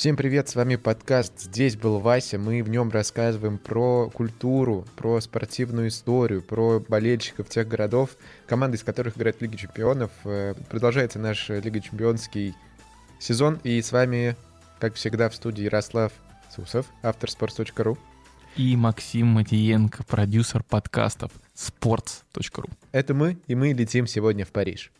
Всем привет, с вами подкаст «Здесь был Вася». Мы в нем рассказываем про культуру, про спортивную историю, про болельщиков тех городов, команды из которых играет в Лиге Чемпионов. Э, продолжается наш Лига Чемпионский сезон, и с вами, как всегда, в студии Ярослав Сусов, автор sports.ru. И Максим Матиенко, продюсер подкастов sports.ru. Это мы, и мы летим сегодня в Париж.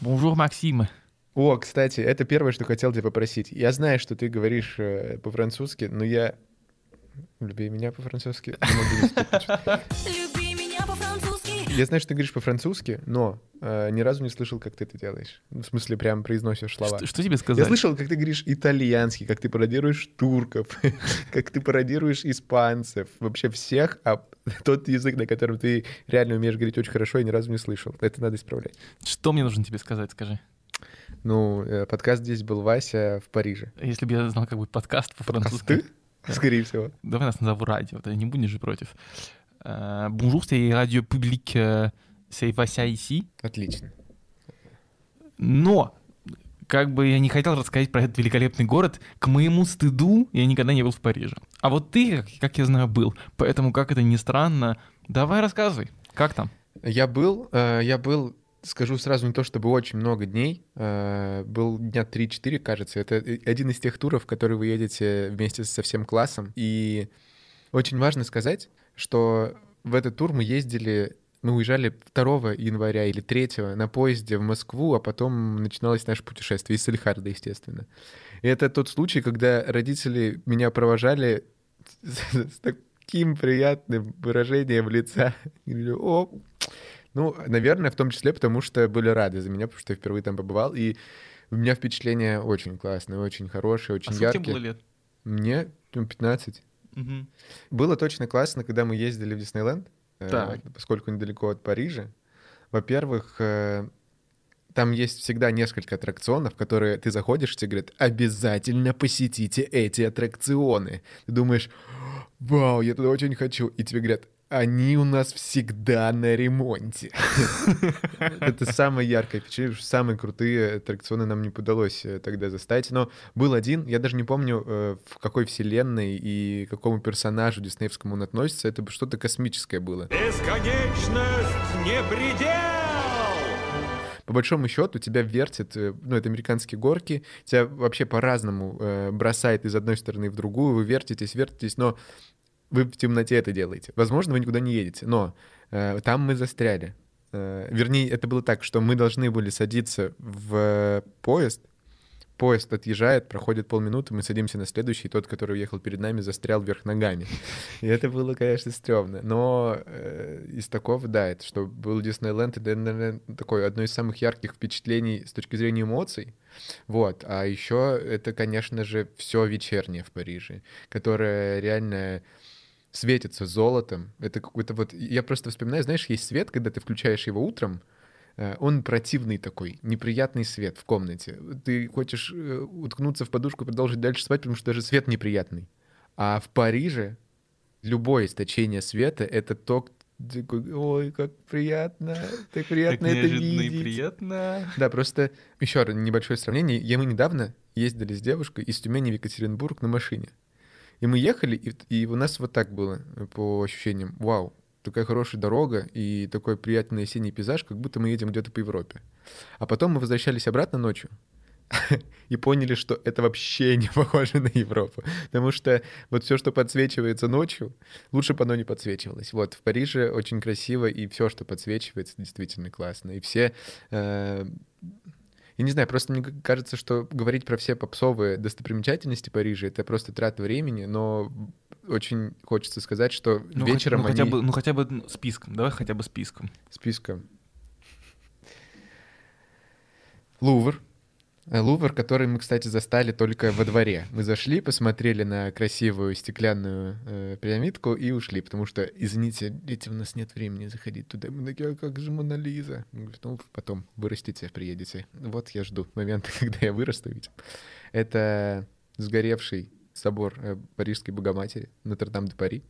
Bonjour, Максим. О, кстати, это первое, что хотел тебя попросить. Я знаю, что ты говоришь э, по-французски, но я... Люби меня по-французски. Люби меня по-французски. Я знаю, что ты говоришь по-французски, но э, ни разу не слышал, как ты это делаешь. В смысле, прям произносишь слова. Что, что тебе сказать? Я слышал, как ты говоришь итальянский, как ты пародируешь турков, как ты пародируешь испанцев, вообще всех, а тот язык, на котором ты реально умеешь говорить очень хорошо, я ни разу не слышал. Это надо исправлять. Что мне нужно тебе сказать, скажи? Ну, э, подкаст здесь был Вася в Париже. Если бы я знал, как будет подкаст по-французски. Скорее всего. Давай нас назову радио, ты не будешь же против. Bonjour, c'est Radio Public, c'est Вася ici. Отлично. Но как бы я не хотел рассказать про этот великолепный город. К моему стыду я никогда не был в Париже. А вот ты, как, как я знаю, был. Поэтому, как это ни странно, давай рассказывай. Как там? Я был, э, я был, скажу сразу, не то чтобы очень много дней. Э, был дня 3-4, кажется. Это один из тех туров, в которые вы едете вместе со всем классом. И очень важно сказать, что в этот тур мы ездили мы уезжали 2 января или 3 на поезде в Москву, а потом начиналось наше путешествие из Салихарда, естественно. И это тот случай, когда родители меня провожали с таким приятным выражением лица. О, ну, наверное, в том числе потому, что были рады за меня, потому что я впервые там побывал, и у меня впечатление очень классное, очень хорошее, очень а яркие. А было лет? Мне 15. Угу. Было точно классно, когда мы ездили в Диснейленд. Э, так. поскольку недалеко от Парижа. Во-первых, э, там есть всегда несколько аттракционов, которые ты заходишь, тебе говорят, обязательно посетите эти аттракционы. Ты думаешь, вау, я туда очень хочу. И тебе говорят, они у нас всегда на ремонте. Это самое яркое впечатление, самые крутые аттракционы нам не удалось э, тогда заставить. Но был один, я даже не помню, э, в какой вселенной и какому персонажу диснеевскому он относится. Это что-то космическое было. Бесконечность не предел! По большому счету тебя вертит, э, ну, это американские горки, тебя вообще по-разному бросает из одной стороны в другую, вы вертитесь, вертитесь, но вы в темноте это делаете. Возможно, вы никуда не едете, но э, там мы застряли. Э, вернее, это было так, что мы должны были садиться в поезд, поезд отъезжает, проходит полминуты, мы садимся на следующий, и тот, который уехал перед нами, застрял вверх ногами. И это было, конечно, стрёмно. Но э, из такого, да, это что был Диснейленд, это, наверное, такое одно из самых ярких впечатлений с точки зрения эмоций. Вот. А еще это, конечно же, все вечернее в Париже, которое реально светится золотом. Это какой-то вот... Я просто вспоминаю, знаешь, есть свет, когда ты включаешь его утром, э, он противный такой, неприятный свет в комнате. Ты хочешь э, уткнуться в подушку и продолжить дальше спать, потому что даже свет неприятный. А в Париже любое источение света — это то, ой, как приятно, так приятно так это видеть. и приятно. Да, просто еще небольшое сравнение. Я мы недавно ездили с девушкой из Тюмени в Екатеринбург на машине. И мы ехали, и, и у нас вот так было по ощущениям. Вау, такая хорошая дорога и такой приятный осенний пейзаж, как будто мы едем где-то по Европе. А потом мы возвращались обратно ночью и поняли, что это вообще не похоже на Европу. Потому что вот все, что подсвечивается ночью, лучше бы оно не подсвечивалось. Вот в Париже очень красиво, и все, что подсвечивается, действительно классно. И все э, я не знаю, просто мне кажется, что говорить про все попсовые достопримечательности Парижа — это просто трата времени, но очень хочется сказать, что ну, вечером ну, они... хотя бы, ну, хотя бы списком, давай хотя бы списком. Списком. Лувр, Лувр, который мы, кстати, застали только во дворе. Мы зашли, посмотрели на красивую стеклянную э, пирамидку и ушли, потому что, извините, дети, у нас нет времени заходить туда. Мы такие, а как же Мона Лиза? Ну, потом вырастите, приедете. Вот я жду момента, когда я вырасту, видимо. Это сгоревший собор э, Парижской Богоматери, Нотр-Дам-де-Пари.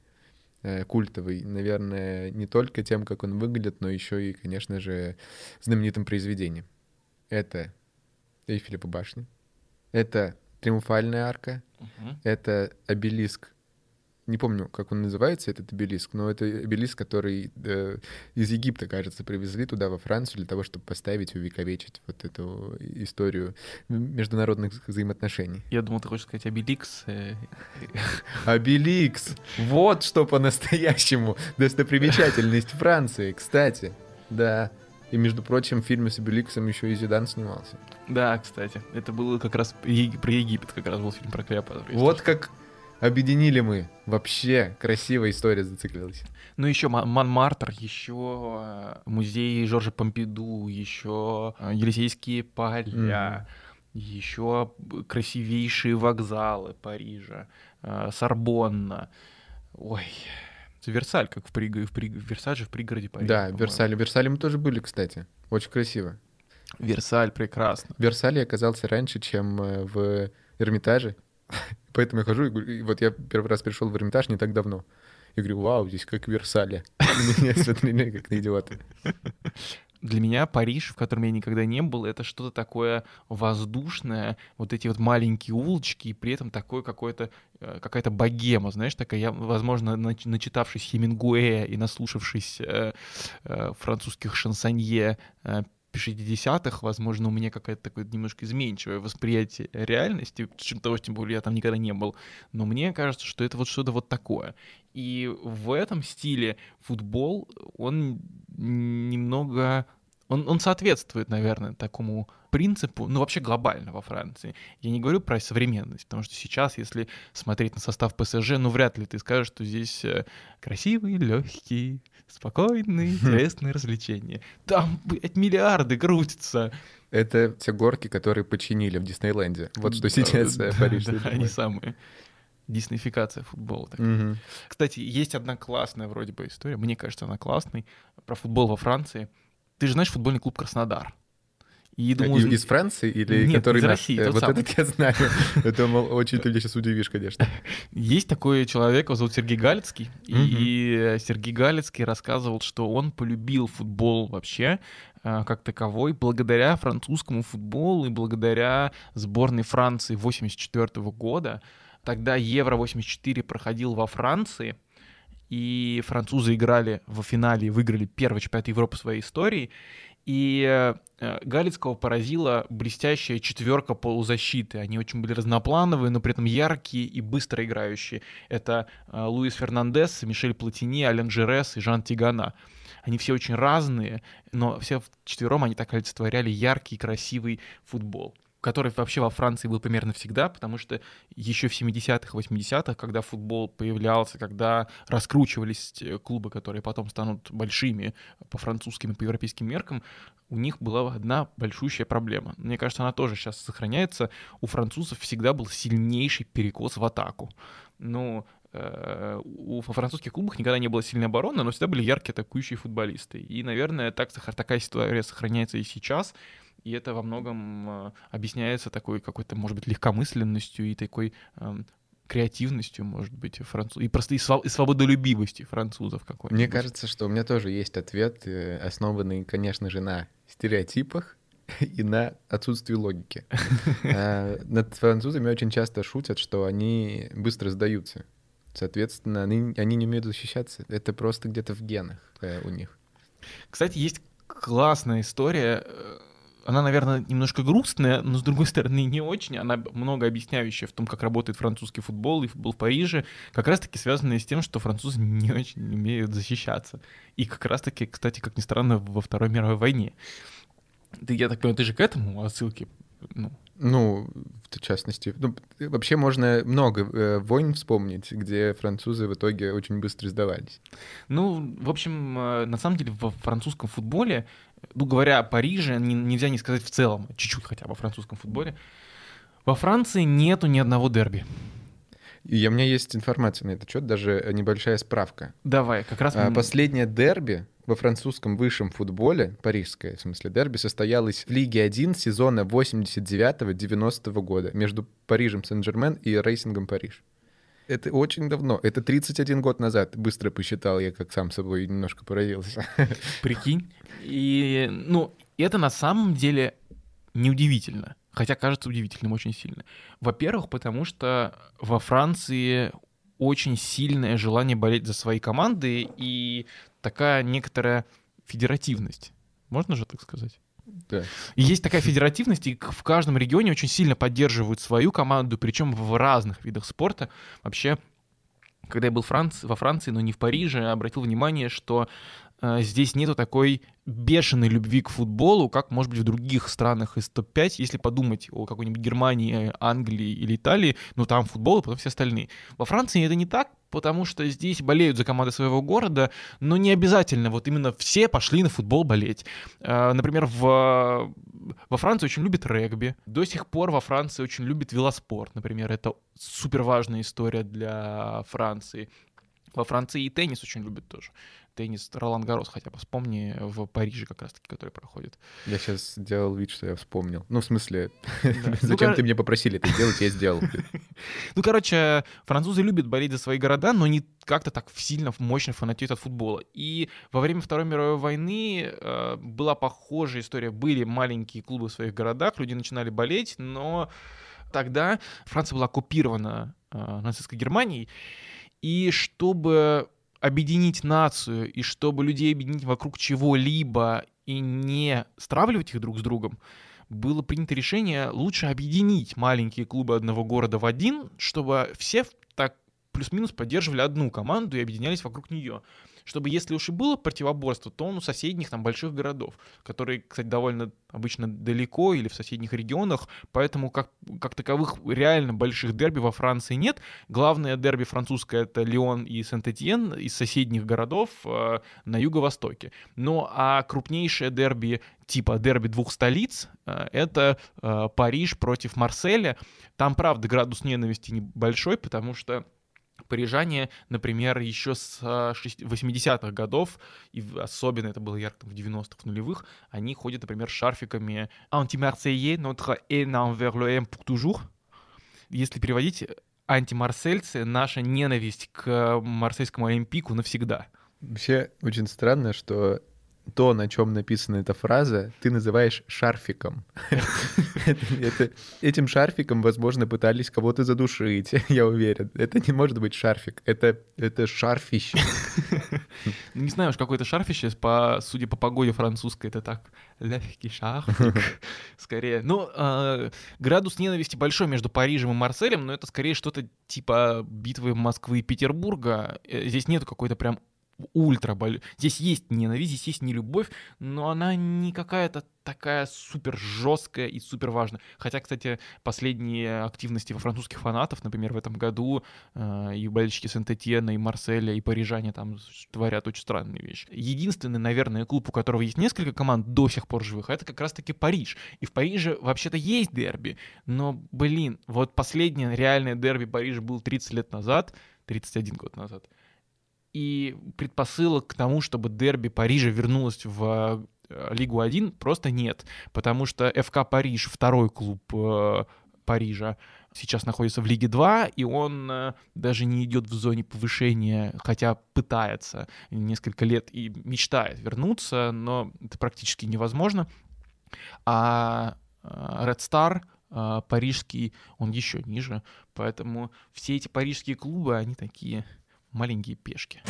э, культовый, наверное, не только тем, как он выглядит, но еще и, конечно же, знаменитым произведением. Это Эйфелева башня, это Триумфальная арка, угу. это обелиск не помню, как он называется, этот обелиск, но это обелиск, который э, из Египта, кажется, привезли туда, во Францию, для того, чтобы поставить, увековечить вот эту историю международных взаимоотношений. Я думал, ты хочешь сказать обеликс. Э, обеликс! Вот что по-настоящему достопримечательность Франции, кстати. Да. И, между прочим, в фильме с Обеликсом еще и Зидан снимался. Да, кстати. Это было как раз про Египет, как раз был фильм про Клеопатру. Вот как объединили мы. Вообще красивая история зациклилась. Ну, еще Монмартр, еще э, музей Жоржа Помпиду, еще э, Елисейские поля, mm-hmm. еще красивейшие вокзалы Парижа, э, Сорбонна. Ой, Версаль, как в, приг... в, приг... в Версале, в пригороде Парижа. Да, Версале. В Версале мы тоже были, кстати. Очень красиво. Версаль прекрасно. В Версале оказался раньше, чем в Эрмитаже. Поэтому я хожу, и, вот я первый раз пришел в Эрмитаж не так давно. И говорю, вау, здесь как в Версале. Меня смотрели как на идиота. Для меня Париж, в котором я никогда не был, это что-то такое воздушное, вот эти вот маленькие улочки, и при этом такое какое-то, э, какая-то богема, знаешь, такая, возможно, начитавшись Хемингуэя и наслушавшись э, э, французских шансонье э, 60-х, возможно, у меня какое-то такое немножко изменчивое восприятие реальности, чем того, тем более я там никогда не был. Но мне кажется, что это вот что-то вот такое. И в этом стиле футбол, он немного он, он соответствует, наверное, такому принципу, ну, вообще глобально во Франции. Я не говорю про современность, потому что сейчас, если смотреть на состав ПСЖ, ну, вряд ли ты скажешь, что здесь э, красивый, легкий, спокойный, интересный развлечение. Там, блядь, миллиарды крутятся. Это те горки, которые починили в Диснейленде. Вот что сейчас да, Париж. Да, они самые. Диснейфикация футбола. Угу. Кстати, есть одна классная вроде бы история, мне кажется, она классной, про футбол во Франции. Ты же знаешь футбольный клуб «Краснодар». И, думаю, из, из Франции или Нет, который из России, на... Вот самый. этот я знаю. Это очень ты меня сейчас удивишь, конечно. Есть такой человек, его зовут Сергей Галицкий. И Сергей Галицкий рассказывал, что он полюбил футбол вообще э, как таковой благодаря французскому футболу и благодаря сборной Франции 84 года. Тогда Евро-84 проходил во Франции, и французы играли в финале выиграли первый чемпионат Европы в своей истории. И э, Галицкого поразила блестящая четверка полузащиты. Они очень были разноплановые, но при этом яркие и быстро играющие. Это э, Луис Фернандес, Мишель Платини, Ален Жерес и Жан Тигана. Они все очень разные, но все четвером они так олицетворяли яркий, красивый футбол который вообще во Франции был примерно всегда, потому что еще в 70-х, 80-х, когда футбол появлялся, когда раскручивались клубы, которые потом станут большими по французским и по европейским меркам, у них была одна большущая проблема. Мне кажется, она тоже сейчас сохраняется. У французов всегда был сильнейший перекос в атаку. Ну, э, у французских клубах никогда не было сильной обороны, но всегда были яркие атакующие футболисты. И, наверное, так, такая ситуация сохраняется и сейчас и это во многом а, объясняется такой какой-то, может быть, легкомысленностью и такой креативностью, может быть, француз... и просто и, своб... и свободолюбивостью французов какой-то. Мне кажется, что у меня тоже есть ответ, э, основанный, конечно же, на стереотипах и на отсутствии логики. А, над французами очень часто шутят, что они быстро сдаются. Соответственно, они, они не умеют защищаться. Это просто где-то в генах э, у них. Кстати, есть классная история э, она, наверное, немножко грустная, но, с другой стороны, не очень. Она много объясняющая в том, как работает французский футбол и футбол в Париже, как раз-таки связанная с тем, что французы не очень умеют защищаться. И как раз-таки, кстати, как ни странно, во Второй мировой войне. Ты, я так понимаю, ты же к этому отсылки ну, ну, в частности. Ну, вообще можно много э, войн вспомнить, где французы в итоге очень быстро сдавались. Ну, в общем, э, на самом деле в французском футболе, ну, говоря о Париже, не, нельзя не сказать в целом, чуть-чуть хотя бы о французском футболе, во Франции нету ни одного дерби. И у меня есть информация на этот счет, даже небольшая справка. Давай, как раз... А, последнее дерби во французском высшем футболе, парижское, в смысле дерби, состоялось в Лиге 1 сезона 89-90 года между Парижем Сен-Жермен и Рейсингом Париж. Это очень давно. Это 31 год назад. Быстро посчитал я, как сам собой немножко поразился. Прикинь. И, ну, это на самом деле неудивительно. Хотя кажется удивительным очень сильно. Во-первых, потому что во Франции очень сильное желание болеть за свои команды и такая некоторая федеративность. Можно же так сказать? Да. И есть такая федеративность, и в каждом регионе очень сильно поддерживают свою команду, причем в разных видах спорта. Вообще, когда я был Франц... во Франции, но не в Париже, обратил внимание, что здесь нету такой бешеной любви к футболу, как, может быть, в других странах из топ-5, если подумать о какой-нибудь Германии, Англии или Италии, ну там футбол, и потом все остальные. Во Франции это не так, потому что здесь болеют за команды своего города, но не обязательно вот именно все пошли на футбол болеть. Э, например, в, во Франции очень любят регби, до сих пор во Франции очень любят велоспорт, например, это супер важная история для Франции. Во Франции и теннис очень любят тоже теннис Ролан Гарос хотя бы вспомни в Париже как раз-таки, который проходит. Я сейчас сделал вид, что я вспомнил. Ну, в смысле, зачем ну, ты меня попросили это сделать, я сделал. Ну, короче, французы любят болеть за свои города, но не как-то так сильно, мощно фанатеют от футбола. И во время Второй мировой войны э, была похожая история. Были маленькие клубы в своих городах, люди начинали болеть, но тогда Франция была оккупирована э, нацистской Германией, и чтобы объединить нацию и чтобы людей объединить вокруг чего-либо и не стравливать их друг с другом, было принято решение лучше объединить маленькие клубы одного города в один, чтобы все так плюс-минус поддерживали одну команду и объединялись вокруг нее чтобы если уж и было противоборство, то он у соседних там больших городов, которые, кстати, довольно обычно далеко или в соседних регионах, поэтому как, как таковых реально больших дерби во Франции нет. Главное дерби французское — это Лион и Сент-Этьен из соседних городов э, на юго-востоке. Ну а крупнейшее дерби типа дерби двух столиц, э, это э, Париж против Марселя. Там, правда, градус ненависти небольшой, потому что Парижане, например, еще с 80-х а, годов, и особенно это было ярко в 90-х, в нулевых, они ходят, например, шарфиками «Anti-Marseillais, notre haine envers le M pour toujours». Если переводить, антимарсельцы — наша ненависть к марсельскому Олимпику навсегда. Вообще очень странно, что то, на чем написана эта фраза, ты называешь шарфиком. Этим шарфиком, возможно, пытались кого-то задушить, я уверен. Это не может быть шарфик, это, это шарфище. Не знаю уж, какое это шарфище, по, судя по погоде французской, это так, легкий шарфик, скорее. Ну, э, градус ненависти большой между Парижем и Марселем, но это скорее что-то типа битвы Москвы и Петербурга. Э, здесь нету какой-то прям ультра. Здесь есть ненависть, здесь есть не любовь, но она не какая-то такая супер жесткая и супер важная. Хотя, кстати, последние активности во французских фанатов, например, в этом году э, и болельщики Сент-Этьена, и Марселя, и парижане там творят очень странные вещи. Единственный, наверное, клуб, у которого есть несколько команд до сих пор живых, это как раз-таки Париж. И в Париже вообще-то есть дерби, но, блин, вот последнее реальное дерби Парижа был 30 лет назад, 31 год назад. И предпосылок к тому, чтобы дерби Парижа вернулось в э, Лигу 1, просто нет. Потому что ФК Париж, второй клуб э, Парижа, сейчас находится в Лиге 2, и он э, даже не идет в зоне повышения, хотя пытается несколько лет и мечтает вернуться, но это практически невозможно. А Red Star парижский, он еще ниже, поэтому все эти парижские клубы, они такие маленькие пешки.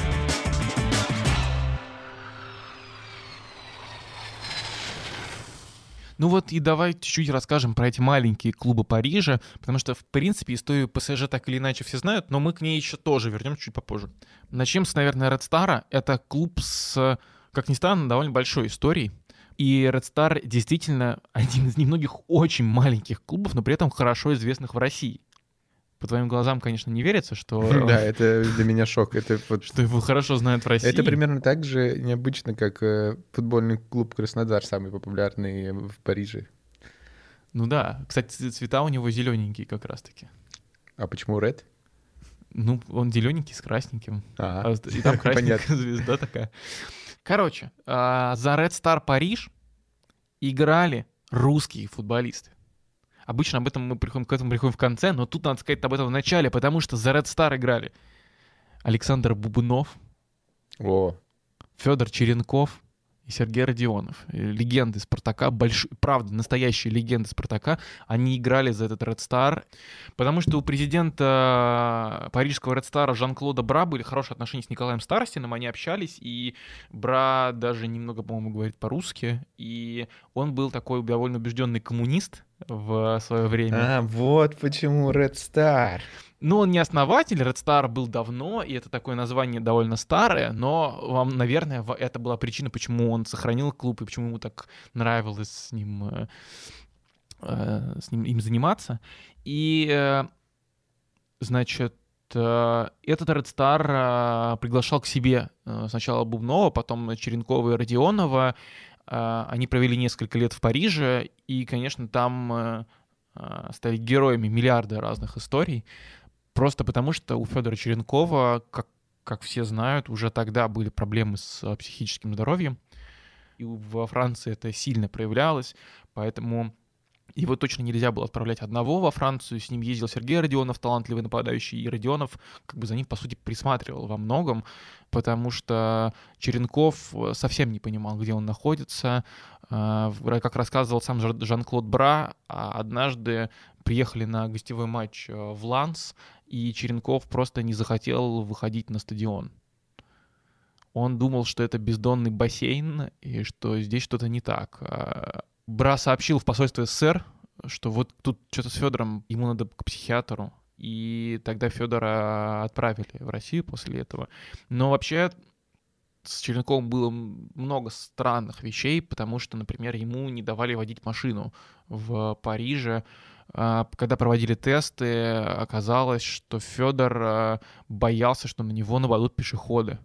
Ну вот и давай чуть-чуть расскажем про эти маленькие клубы Парижа, потому что, в принципе, историю ПСЖ так или иначе все знают, но мы к ней еще тоже вернемся чуть попозже. Начнем с, наверное, Red Star. Это клуб с, как ни странно, довольно большой историей. И Red Star действительно один из немногих очень маленьких клубов, но при этом хорошо известных в России по твоим глазам, конечно, не верится, что... Да, это для меня шок. Это вот... Что его хорошо знают в России. Это примерно так же необычно, как э, футбольный клуб Краснодар, самый популярный в Париже. Ну да. Кстати, цвета у него зелененькие как раз-таки. А почему Red? Ну, он зелененький с красненьким. Ага. А, и там красненькая звезда такая. Короче, а, за Red Star Париж играли русские футболисты. Обычно об этом мы приходим, к этому приходим в конце, но тут надо сказать об этом в начале, потому что за Red Star играли Александр Бубнов, О. Федор Черенков, и Сергей Родионов. Легенды Спартака, больш... правда, настоящие легенды Спартака, они играли за этот Red Star, потому что у президента парижского Red Star Жан-Клода Бра были хорошие отношения с Николаем Старостиным, они общались, и Бра даже немного, по-моему, говорит по-русски, и он был такой довольно убежденный коммунист в свое время. А, вот почему Red Star. Ну, он не основатель, Red Star был давно, и это такое название довольно старое, но вам, наверное, это была причина, почему он сохранил клуб и почему ему так нравилось с ним, э, э с ним им заниматься. И, э, значит, э, этот Red Star приглашал к себе сначала Бубнова, потом Черенкова и Родионова. Они провели несколько лет в Париже, и, конечно, там стали героями миллиарда разных историй. Просто потому, что у Федора Черенкова, как, как все знают, уже тогда были проблемы с э, психическим здоровьем. И во Франции это сильно проявлялось, поэтому его точно нельзя было отправлять одного во Францию. С ним ездил Сергей Родионов, талантливый нападающий, и Родионов как бы за ним, по сути, присматривал во многом, потому что Черенков э, совсем не понимал, где он находится. Э, как рассказывал сам Жан-Клод Бра, а однажды приехали на гостевой матч в Ланс, и Черенков просто не захотел выходить на стадион. Он думал, что это бездонный бассейн и что здесь что-то не так. А Бра сообщил в посольство СССР, что вот тут что-то с Федором, ему надо к психиатру. И тогда Федора отправили в Россию после этого. Но вообще с Черенковым было много странных вещей, потому что, например, ему не давали водить машину в Париже. А, когда проводили тесты, оказалось, что Федор а, боялся, что на него нападут пешеходы.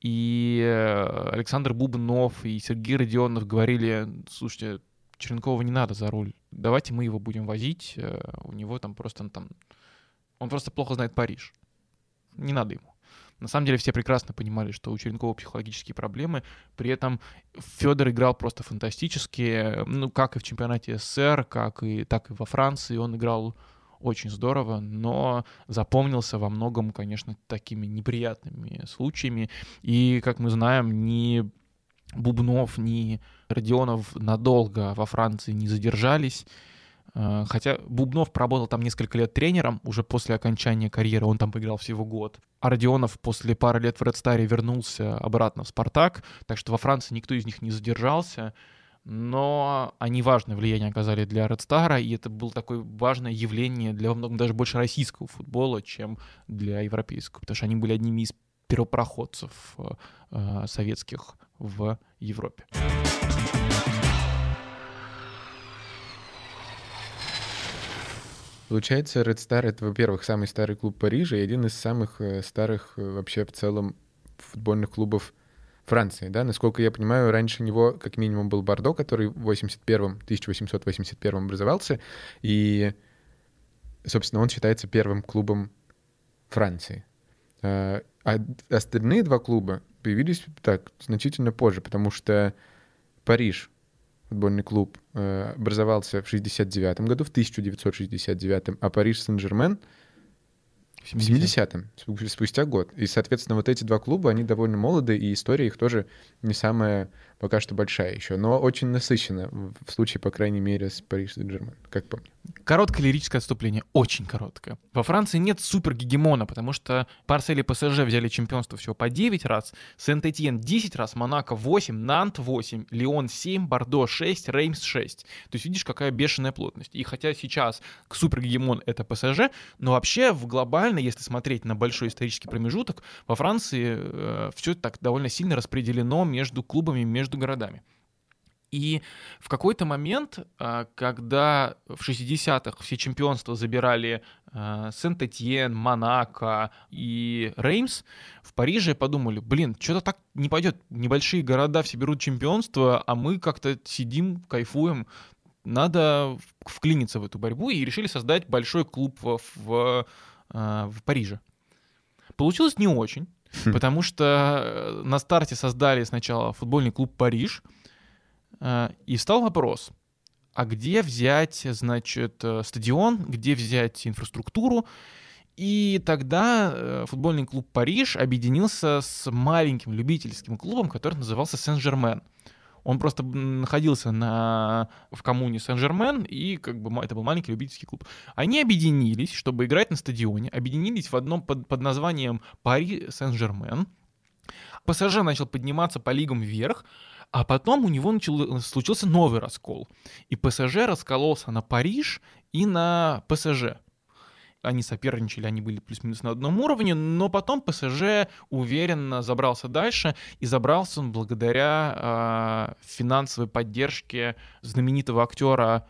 И э, Александр Бубнов и Сергей Родионов говорили, слушайте, Черенкова не надо за руль, давайте мы его будем возить, э, у него там просто там... Он просто плохо знает Париж. Не надо ему. На самом деле все прекрасно понимали, что у Черенкова психологические проблемы. При этом Федор играл просто фантастически, ну, как и в чемпионате СССР, как и, так и во Франции. Он играл очень здорово, но запомнился во многом, конечно, такими неприятными случаями. И, как мы знаем, ни Бубнов, ни Родионов надолго во Франции не задержались. Э, хотя Бубнов проработал там несколько лет тренером, уже после окончания карьеры он там поиграл всего год. А Родионов после пары лет в Редстаре вернулся обратно в «Спартак», так что во Франции никто из них не задержался. Но они важное влияние оказали для Редстара, и это было такое важное явление для во многом даже больше российского футбола, чем для европейского, потому что они были одними из первопроходцев э, советских в Европе. Получается, Red Star — это, во-первых, самый старый клуб Парижа и один из самых э, старых э, вообще в целом футбольных клубов Франции, да? Насколько я понимаю, раньше него как минимум был Бордо, который в 81 1881 образовался, и, собственно, он считается первым клубом Франции. А, а остальные два клуба появились так значительно позже, потому что Париж футбольный клуб э, образовался в 69 году, в 1969, а Париж Сен-Жермен в 70-м, спустя год. И, соответственно, вот эти два клуба, они довольно молоды, и история их тоже не самая пока что большая еще, но очень насыщена, в случае, по крайней мере, с Париж Сен-Жермен, как по мне. Короткое лирическое отступление, очень короткое. Во Франции нет супергегемона, потому что Парсель и ПСЖ взяли чемпионство всего по 9 раз, Сент-Этьен 10 раз, Монако 8, Нант 8, Лион 7, Бордо 6, Реймс 6. То есть видишь, какая бешеная плотность. И хотя сейчас супергегемон это ПСЖ, но вообще в глобально, если смотреть на большой исторический промежуток, во Франции э, все так довольно сильно распределено между клубами, между между городами. И в какой-то момент, а, когда в 60-х все чемпионства забирали а, Сент-Этьен, Монако и Реймс, в Париже подумали, блин, что-то так не пойдет. Небольшие города все берут чемпионство, а мы как-то сидим, кайфуем. Надо вклиниться в эту борьбу и решили создать большой клуб в, в, а, в Париже. Получилось не очень. Хм. Потому что э, на старте создали сначала футбольный клуб «Париж», э, и встал вопрос, а где взять, значит, э, стадион, где взять инфраструктуру. И тогда футбольный клуб «Париж» объединился с маленьким любительским клубом, который назывался «Сен-Жермен». Он просто находился на, в коммуне Сен-Жермен, и как бы это был маленький любительский клуб. Они объединились, чтобы играть на стадионе, объединились в одном под, под названием Пари Сен-Жермен. ПСЖ начал подниматься по лигам вверх, а потом у него начал, случился новый раскол. И ПСЖ раскололся на Париж и на ПСЖ они соперничали, они были плюс-минус на одном уровне, но потом ПСЖ уверенно забрался дальше, и забрался он благодаря э, финансовой поддержке знаменитого актера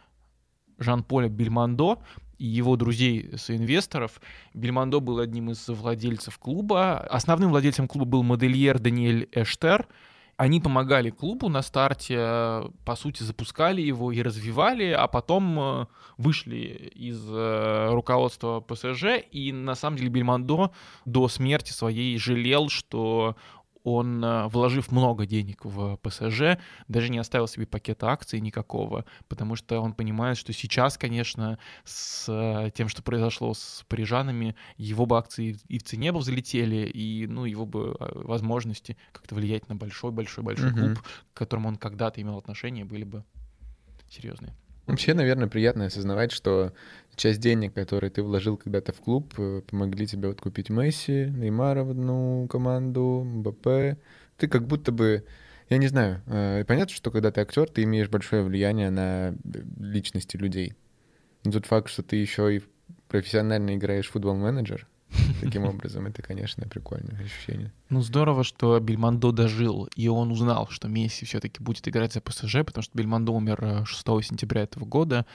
Жан-Поля Бельмондо и его друзей-соинвесторов. Бельмондо был одним из владельцев клуба. Основным владельцем клуба был модельер Даниэль Эштер — они помогали клубу на старте, по сути, запускали его и развивали, а потом э, вышли из э, руководства ПСЖ, и на самом деле Бельмондо до смерти своей жалел, что он, э, вложив много денег в ПСЖ, даже не оставил себе пакета акций никакого, потому что он понимает, что сейчас, конечно, с э, тем, что произошло с парижанами, его бы акции и в цене бы взлетели, и, ну, его бы э, возможности как-то влиять на большой-большой-большой клуб, к которому он когда-то имел отношение, были бы серьезные. Вообще, наверное, приятно осознавать, что часть денег, которые ты вложил когда-то в клуб, э, помогли тебе вот купить Месси, Неймара в одну команду, МБП. Ты как будто бы, я не знаю, э, понятно, что когда ты актер, ты имеешь большое влияние на э, личности людей. Но тот факт, что ты еще и профессионально играешь в футбол-менеджер, Таким образом, это, конечно, прикольное ощущение. Ну, здорово, что Бельмондо дожил, и он узнал, что Месси все-таки будет играть за ПСЖ, потому что Бельмондо умер 6 сентября этого года,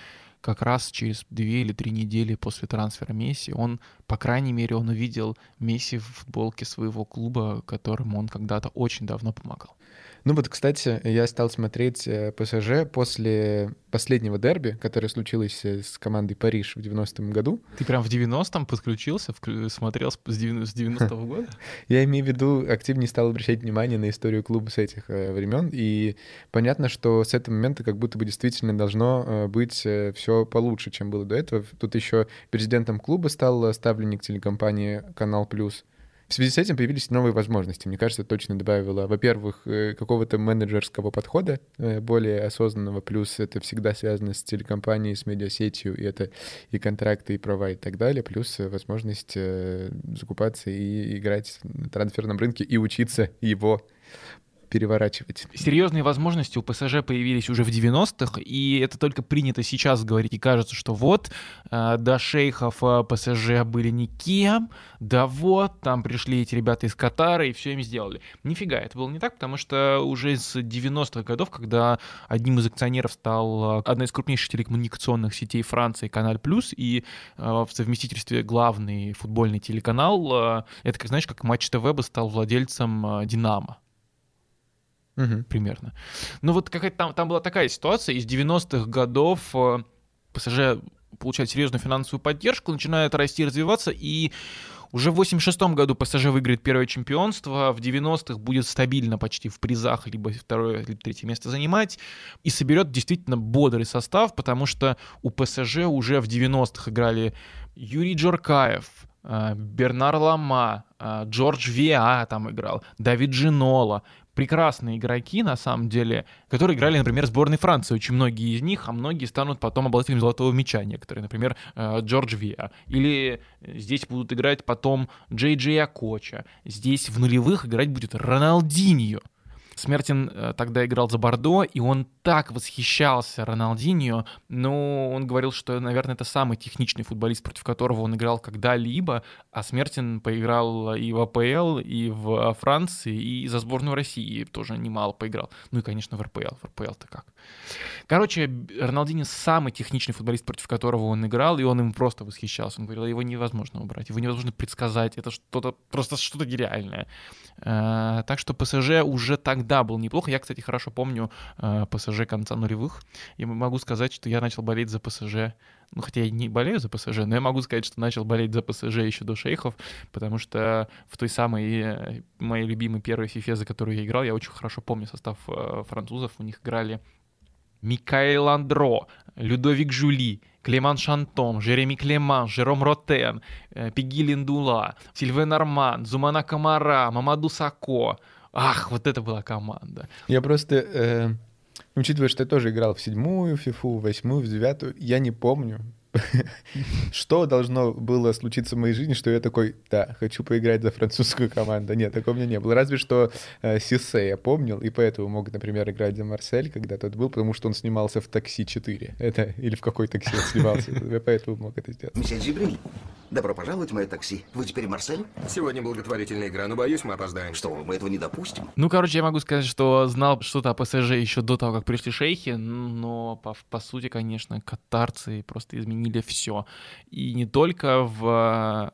как раз через две или три недели после трансфера Месси, он, по крайней мере, он увидел Месси в футболке своего клуба, которому он когда-то очень давно помогал. Ну вот, кстати, я стал смотреть э, ПСЖ после последнего дерби, которое случилось э, с командой Париж в 90-м году. Ты прям в 90-м подключился, смотрел с 90-го года? Я имею в виду, активнее стал обращать внимание на историю клуба с этих э, времен, и понятно, что с этого момента как будто бы действительно должно быть все получше, чем было до этого. Тут еще президентом клуба стал ставленник телекомпании «Канал Плюс», в связи с этим появились новые возможности. Мне кажется, точно добавило, во-первых, э, какого-то менеджерского подхода, э, более осознанного, плюс это всегда связано с телекомпанией, с медиасетью, и это и контракты, и права, и так далее, плюс э, возможность закупаться и играть на трансферном рынке и учиться его переворачивать. Серьезные возможности у ПСЖ появились уже в 90-х, и это только принято сейчас говорить, и кажется, что вот, э, до шейхов э, ПСЖ были никем, да вот, там пришли эти ребята из Катара и все им сделали. Нифига, это было не так, потому что уже с 90-х годов, когда одним из акционеров стал э, одна из крупнейших телекоммуникационных сетей Франции, Канал Плюс, и в совместительстве главный футбольный телеканал, это, как знаешь, как Матч ТВ бы стал владельцем Динамо угу. примерно. Ну вот какая-то там, там была такая ситуация, из 90-х годов э, ПСЖ получает серьезную финансовую поддержку, начинает расти и развиваться, и уже в 86-м году ПСЖ выиграет первое чемпионство, в 90-х будет стабильно почти в призах, либо второе, либо третье место занимать, и соберет действительно бодрый состав, потому что у ПСЖ уже в 90-х играли Юрий Джоркаев, э, Бернар Лама, э, Джордж Виа там играл, Давид Джинола, прекрасные игроки, на самом деле, которые играли, например, в сборной Франции. Очень многие из них, а многие станут потом обладателями золотого мяча. Некоторые, например, э, Джордж Виа. Или здесь будут играть потом Джей Джей Акоча. Здесь в нулевых играть будет Роналдиньо. Смертин э, тогда играл за Бордо, и он так восхищался Роналдиньо, но он говорил, что, наверное, это самый техничный футболист, против которого он играл когда-либо, а Смертин поиграл и в АПЛ, и в Франции, и за сборную России тоже немало поиграл. Ну и, конечно, в РПЛ. В РПЛ-то как. Короче, Роналдиньо самый техничный футболист, против которого он играл, и он им просто восхищался. Он говорил, его невозможно убрать, его невозможно предсказать, это что-то, просто что-то нереальное. Э, так что ПСЖ уже тогда был неплохо. Я, кстати, хорошо помню э, ПСЖ конца нулевых. И могу сказать, что я начал болеть за ПСЖ. Ну, хотя я не болею за ПСЖ, но я могу сказать, что начал болеть за ПСЖ еще до шейхов, потому что в той самой э, моей любимой первой фифе, за которую я играл, я очень хорошо помню состав французов. У них играли Микаэл Андро, Людовик Жули, Клеман Шантом, Жереми Клеман, Жером Ротен, э, Пеги Линдула, Сильвен Арман, Зумана Камара, Мамаду Сако. Ах, вот это была команда. Я просто, э, учитывая, что я тоже играл в седьмую фифу, в восьмую, в девятую, я не помню, Что должно было случиться в моей жизни, что я такой, да, хочу поиграть за французскую команду? Нет, такого у меня не было. Разве что э, Сисе я помнил, и поэтому мог, например, играть за Марсель, когда тот был, потому что он снимался в «Такси 4». Это, или в какой такси он снимался. Я поэтому мог это сделать. Месье Джибриль, добро пожаловать в мое такси. Вы теперь Марсель? Сегодня благотворительная игра, но боюсь, мы опоздаем. Что, мы этого не допустим? Ну, короче, я могу сказать, что знал что-то о ПСЖ еще до того, как пришли шейхи, но по, по сути, конечно, катарцы просто изменили изменили все. И не только в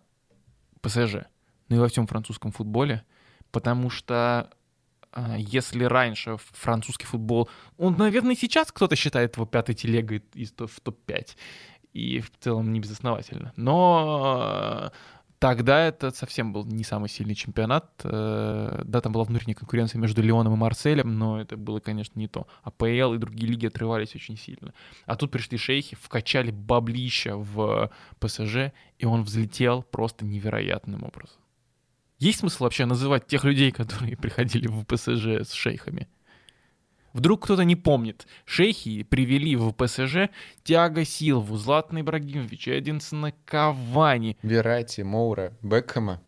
э, ПСЖ, но и во всем французском футболе, потому что э, если раньше французский футбол, он, наверное, сейчас кто-то считает его пятой телегой из в топ-5, и в целом не безосновательно. Но Тогда это совсем был не самый сильный чемпионат. Э, да, там была внутренняя конкуренция между Леоном и Марселем, но это было, конечно, не то. АПЛ и другие лиги отрывались очень сильно. А тут пришли шейхи, вкачали баблища в ПСЖ, и он взлетел просто невероятным образом. Есть смысл вообще называть тех людей, которые приходили в ПСЖ с шейхами? Вдруг кто-то не помнит. Шейхи привели в ПСЖ Тиаго Силву, Златана Ибрагимовича, Эдинсона Кавани. Верати, Моура, Бекхэма.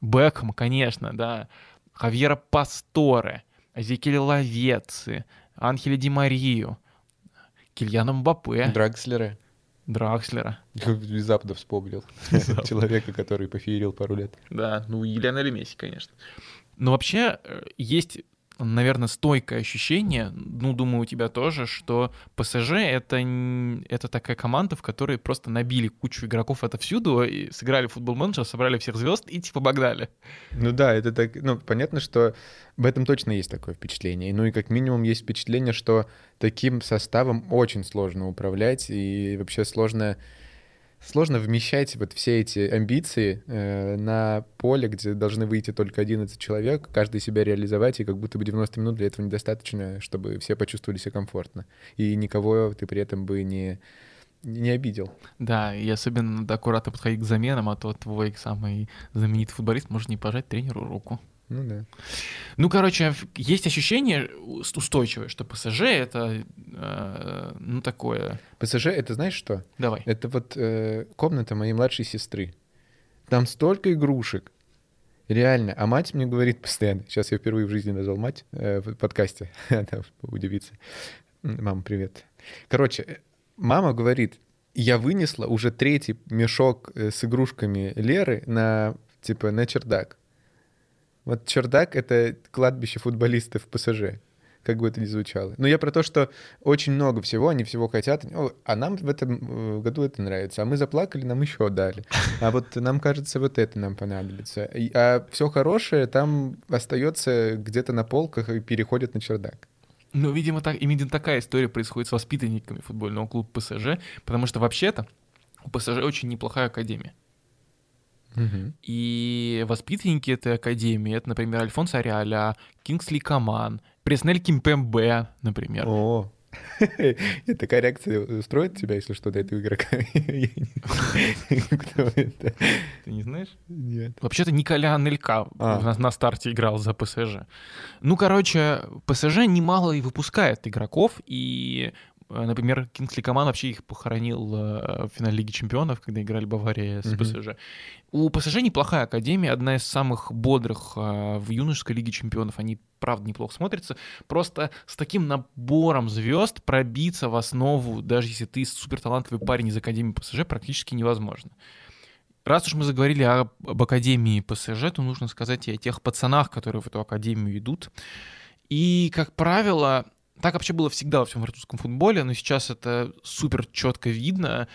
Бекхэм, конечно, да. Хавьера Пасторе, Азекеля Лавеци, Анхеля Ди Марию, Кильяна Мбаппе. Дракслера. Дракслера. Внезапно вспомнил. Человека, который пофеерил пару лет. Да, ну и Лионель Месси, конечно. Но вообще э, есть наверное, стойкое ощущение, ну, думаю, у тебя тоже, что ПСЖ — это, это такая команда, в которой просто набили кучу игроков отовсюду, и сыграли в футбол менеджер, собрали всех звезд и типа погнали. Ну да, это так, ну, понятно, что в этом точно есть такое впечатление. Ну и как минимум есть впечатление, что таким составом очень сложно управлять, и вообще сложно сложно вмещать вот все эти амбиции э, на поле, где должны выйти только 11 человек, каждый себя реализовать, и как будто бы 90 минут для этого недостаточно, чтобы все почувствовали себя комфортно. И никого ты при этом бы не не обидел. Да, и особенно надо аккуратно подходить к заменам, а то твой самый знаменитый футболист может не пожать тренеру руку. Ну да. Ну, короче, есть ощущение устойчивое, что ПСЖ это, э, ну, такое... ПСЖ это знаешь что? Давай. Это вот э, комната моей младшей сестры. Там столько игрушек. Реально. А мать мне говорит постоянно. Сейчас я впервые в жизни назвал мать э, в подкасте. Она удивится. Мама, привет. Короче, э, мама говорит, я вынесла уже третий мешок э, с игрушками Леры на, типа, на чердак. Вот чердак — это кладбище футболистов ПСЖ, как бы это ни звучало. Но я про то, что очень много всего, они всего хотят, а нам в этом э, году это нравится, а мы заплакали, нам еще дали. А вот нам кажется, вот это нам понадобится. А все хорошее там остается где-то на полках и переходит на чердак. Ну, видимо, так, именно такая история происходит с воспитанниками футбольного клуба ПСЖ, потому что вообще-то у ПСЖ очень неплохая академия. И воспитанники этой академии, это, например, Альфонс Ариаля, Кингсли Каман, Преснель Кимпембе, например. О, Такая реакция устроит тебя, если что, до этого игрока? Кто это? Ты не знаешь? Нет. Вообще-то Николя Анелька а. на старте играл за ПСЖ. Ну, короче, ПСЖ немало и выпускает игроков, и Э, например, Кингсли Коман вообще их похоронил э, в финале Лиги Чемпионов, когда играли Бавария с ПСЖ. У ПСЖ неплохая академия, одна из самых бодрых э, в юношеской Лиге Чемпионов. Они, правда, неплохо смотрятся. Просто с таким набором звезд пробиться в основу, даже если ты суперталантливый парень из Академии ПСЖ, практически невозможно. Раз уж мы заговорили об, об Академии ПСЖ, то нужно сказать и о тех пацанах, которые в эту Академию идут. И, как правило, так вообще было всегда во всем французском футболе, но сейчас это супер четко видно.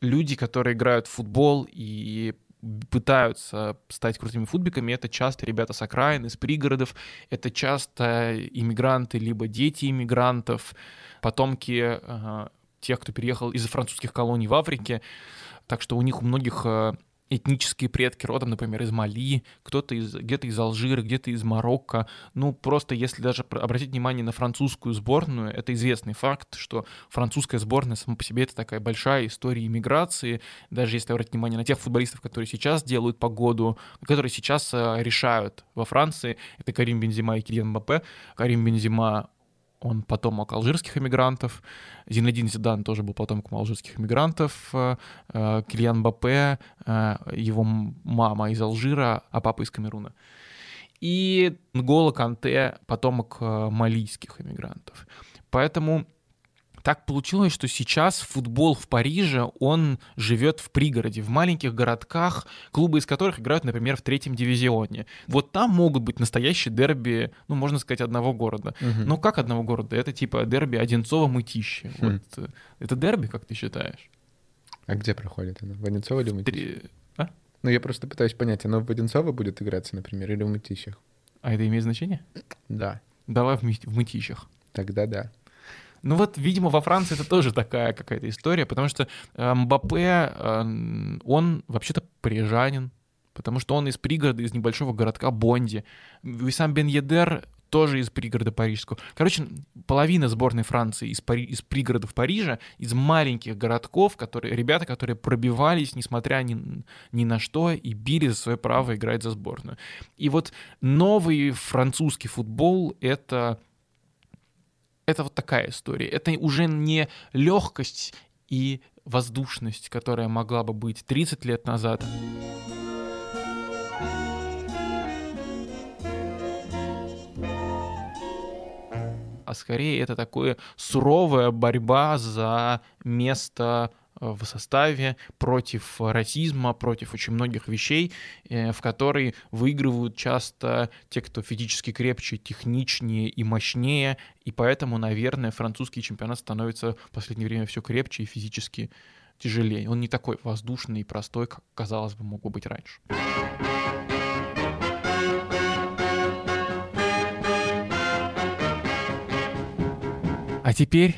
Люди, которые играют в футбол и пытаются стать крутыми футбиками, это часто ребята с окраин, из пригородов, это часто иммигранты, либо дети иммигрантов, потомки тех, кто переехал из французских колоний в Африке. Так что у них у многих этнические предки родом, например, из Мали, кто-то из, где-то из Алжира, где-то из Марокко. Ну, просто если даже обратить внимание на французскую сборную, это известный факт, что французская сборная сама по себе это такая большая история иммиграции. Даже если обратить внимание на тех футболистов, которые сейчас делают погоду, которые сейчас э, решают во Франции, это Карим Бензима и Килиан Мбаппе. Карим Бензима он потомок алжирских иммигрантов. Зинедин Зидан тоже был потомком алжирских иммигрантов. Э, э, Кильян Бапе, э, его мама из Алжира, а папа из Камеруна. И Нгола Канте, потомок малийских иммигрантов. Поэтому так получилось, что сейчас футбол в Париже, он живет в пригороде, в маленьких городках, клубы из которых играют, например, в третьем дивизионе. Вот там могут быть настоящие дерби, ну, можно сказать, одного города. Угу. Но как одного города? Это типа дерби Одинцова-Мытищи. Хм. Вот, э, это дерби, как ты считаешь? А где проходит оно? В Одинцово или в Мытищах? Три... А? Ну, я просто пытаюсь понять, оно в Одинцово будет играться, например, или в Мытищах? А это имеет значение? Да. Давай в, в Мытищах. Тогда да. Ну вот, видимо, во Франции это тоже такая какая-то история, потому что э, Мбаппе, э, он вообще-то парижанин, потому что он из пригорода, из небольшого городка Бонди. Висам Бен Едер тоже из пригорода парижского. Короче, половина сборной Франции из, Пари... из пригородов Парижа, из маленьких городков, которые, ребята, которые пробивались, несмотря ни, ни на что, и били за свое право играть за сборную. И вот новый французский футбол — это это вот такая история. Это уже не легкость и воздушность, которая могла бы быть 30 лет назад. А скорее это такое суровая борьба за место в составе, против расизма, против очень многих вещей, э, в которые выигрывают часто те, кто физически крепче, техничнее и мощнее, и поэтому, наверное, французский чемпионат становится в последнее время все крепче и физически тяжелее. Он не такой воздушный и простой, как, казалось бы, мог бы быть раньше. А теперь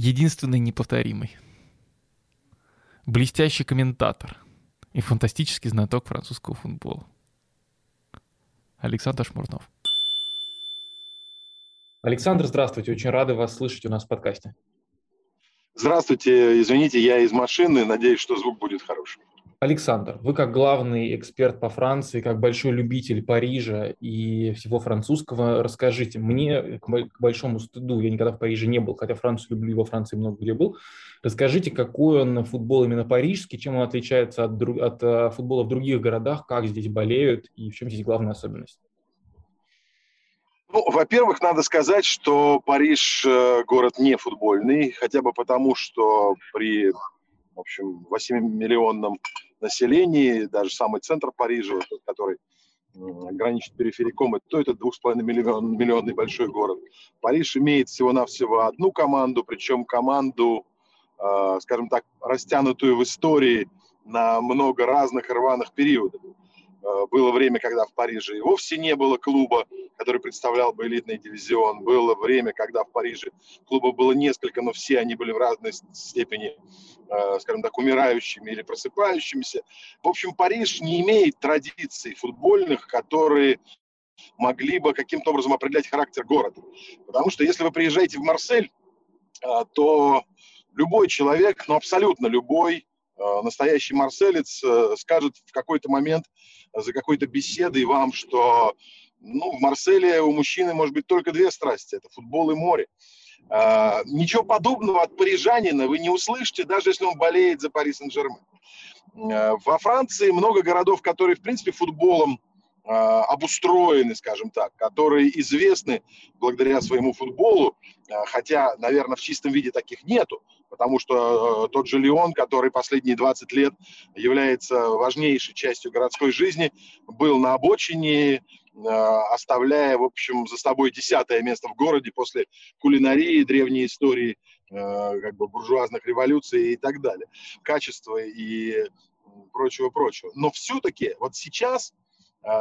единственный неповторимый, блестящий комментатор и фантастический знаток французского футбола. Александр Шмурнов. Александр, здравствуйте. Очень рады вас слышать у нас в подкасте. Здравствуйте. Извините, я из машины. Надеюсь, что звук будет хороший. Александр, вы как главный эксперт по Франции, как большой любитель Парижа и всего французского, расскажите мне, к большому стыду, я никогда в Париже не был, хотя Францию люблю, во Франции много где был, расскажите, какой он футбол именно парижский, чем он отличается от, от э, футбола в других городах, как здесь болеют и в чем здесь главная особенность? Ну, во-первых, надо сказать, что Париж э, город не футбольный, хотя бы потому, что при в общем, 8-миллионном населении, даже самый центр Парижа, который граничит перифериком, то это 2,5 миллион, миллионный большой город. Париж имеет всего-навсего одну команду, причем команду, э, скажем так, растянутую в истории на много разных рваных периодов. Э, было время, когда в Париже и вовсе не было клуба, который представлял бы элитный дивизион. Было время, когда в Париже клубов было несколько, но все они были в разной степени, э, скажем так, умирающими или просыпающимися. В общем, Париж не имеет традиций футбольных, которые могли бы каким-то образом определять характер города. Потому что если вы приезжаете в Марсель, э, то любой человек, ну абсолютно любой, настоящий марселец скажет в какой-то момент, за какой-то беседой вам, что ну, в Марселе у мужчины может быть только две страсти – это футбол и море. Ничего подобного от парижанина вы не услышите, даже если он болеет за Пари Сен-Жермен. Во Франции много городов, которые, в принципе, футболом обустроены, скажем так, которые известны благодаря своему футболу, хотя, наверное, в чистом виде таких нету, потому что э, тот же Леон, который последние 20 лет является важнейшей частью городской жизни, был на обочине, а, оставляя, в общем, за собой десятое место в городе после кулинарии, древней истории, как бы буржуазных революций и так далее, качества и прочего-прочего. Но все-таки вот сейчас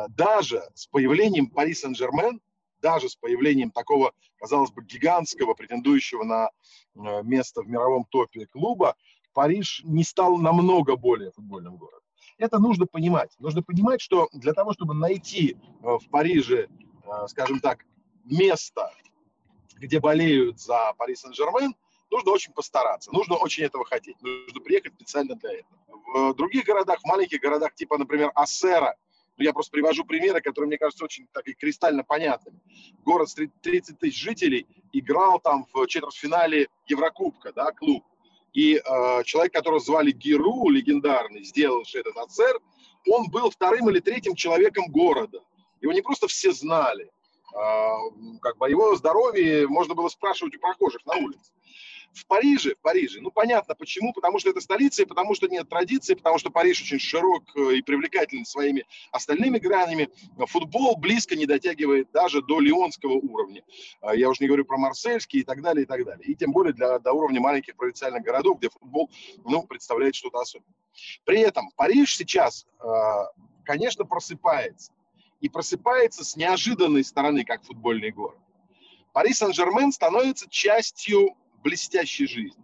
даже с появлением Пари Сен-Жермен даже с появлением такого, казалось бы, гигантского, претендующего на э, место в мировом топе клуба, Париж не стал намного более футбольным городом. Это нужно понимать. Нужно понимать, что для того, чтобы найти в Париже, скажем так, место, где болеют за Пари Сен-Жермен, нужно очень постараться, нужно очень этого хотеть, нужно приехать специально для этого. В других городах, в маленьких городах, типа, например, Ассера, ну, я просто привожу примеры, которые, мне кажется, очень так и кристально понятными. Город с 30 тысяч жителей играл там в четвертьфинале Еврокубка, да, клуб. И э, человек, которого звали Геру, легендарный, сделавший этот АЦР, он был вторым или третьим человеком города. Его не просто все знали, а, как бы его здоровье можно было спрашивать у прохожих на улице. В Париже, в Париже, ну понятно почему, потому что это столица, и потому что нет традиции, потому что Париж очень широк э, и привлекателен своими остальными гранями. Футбол близко не дотягивает даже до лионского уровня. А, я уже не говорю про марсельский и так далее, и так далее. И тем более для, до уровня маленьких провинциальных городов, где футбол ну, представляет что-то особенное. При этом Париж сейчас, а, конечно, просыпается и просыпается с неожиданной стороны, как футбольный город. Пари Сен-Жермен становится частью блестящей жизни.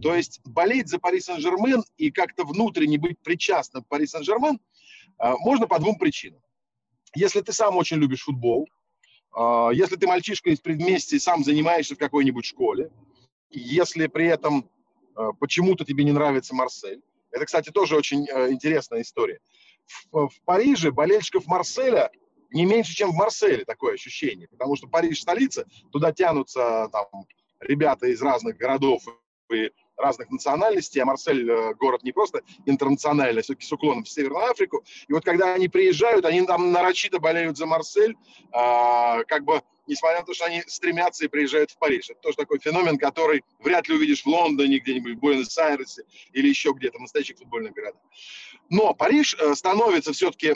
То есть болеть за Пари Сен-Жермен и как-то внутренне быть причастным к Пари Сен-Жермен а, можно по двум причинам. Если ты сам очень любишь футбол, а, если ты мальчишка из предместья и сам занимаешься в какой-нибудь школе, если при этом а, почему-то тебе не нравится Марсель, это, кстати, тоже очень интересная история в, в Париже болельщиков Марселя не меньше, чем в Марселе, такое ощущение. Потому что Париж столица, туда тянутся там ребята из разных городов и разных национальностей, а Марсель э, город не просто интернациональный, а все-таки с уклоном в Северную Африку. И вот когда они приезжают, они там нарочито болеют за Марсель, а, как бы несмотря на то, что они стремятся и приезжают в Париж. Это тоже такой феномен, который вряд ли увидишь в Лондоне, где-нибудь в Буэнос-Айресе или еще где-то, в настоящих футбольных городах. Но Париж э, становится все-таки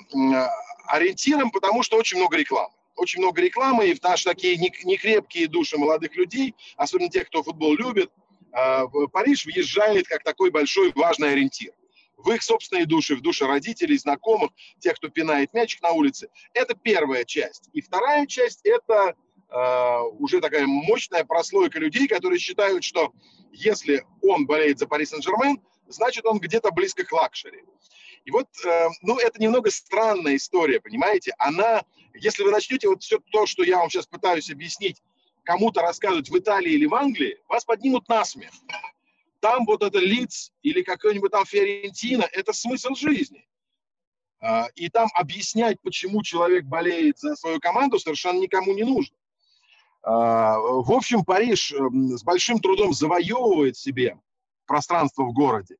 ориентиром, потому что очень много рекламы. Очень много рекламы, и наши такие некрепкие души молодых людей, особенно тех, кто футбол любит, э, Париж въезжает как такой большой важный ориентир в их собственные души, в души родителей, знакомых, тех, кто пинает мячик на улице. Это первая часть. И вторая часть – это э, уже такая мощная прослойка людей, которые считают, что если он болеет за Пари Сен-Жермен, значит, он где-то близко к luxury. И вот, э, ну, это немного странная история, понимаете? Она, если вы начнете вот все то, что я вам сейчас пытаюсь объяснить, кому-то рассказывать в Италии или в Англии, вас поднимут на смех там вот это лиц или какой-нибудь там Фиорентина, это смысл жизни. А, и там объяснять, почему человек болеет за свою команду, совершенно никому не нужно. А, в общем, Париж эм, с большим трудом завоевывает себе пространство в городе.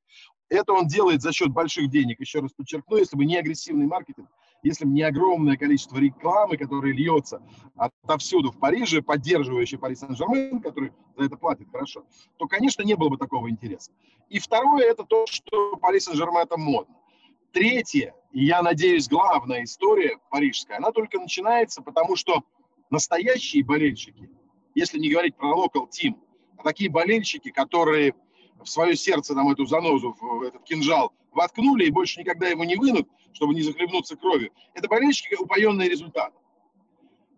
Это он делает за счет больших денег. Еще раз подчеркну, если бы не агрессивный маркетинг, если бы не огромное количество рекламы, которая льется отовсюду в Париже, поддерживающая Пари Сен-Жермен, который за это платит хорошо, то, конечно, не было бы такого интереса. И второе, это то, что Пари Сен-Жермен это модно. Третье, и я надеюсь, главная история парижская, она только начинается, потому что настоящие болельщики, если не говорить про а такие болельщики, которые в свое сердце нам эту занозу, в этот кинжал воткнули и больше никогда его не вынут, чтобы не захлебнуться кровью. Это болельщики, упоенные результатом.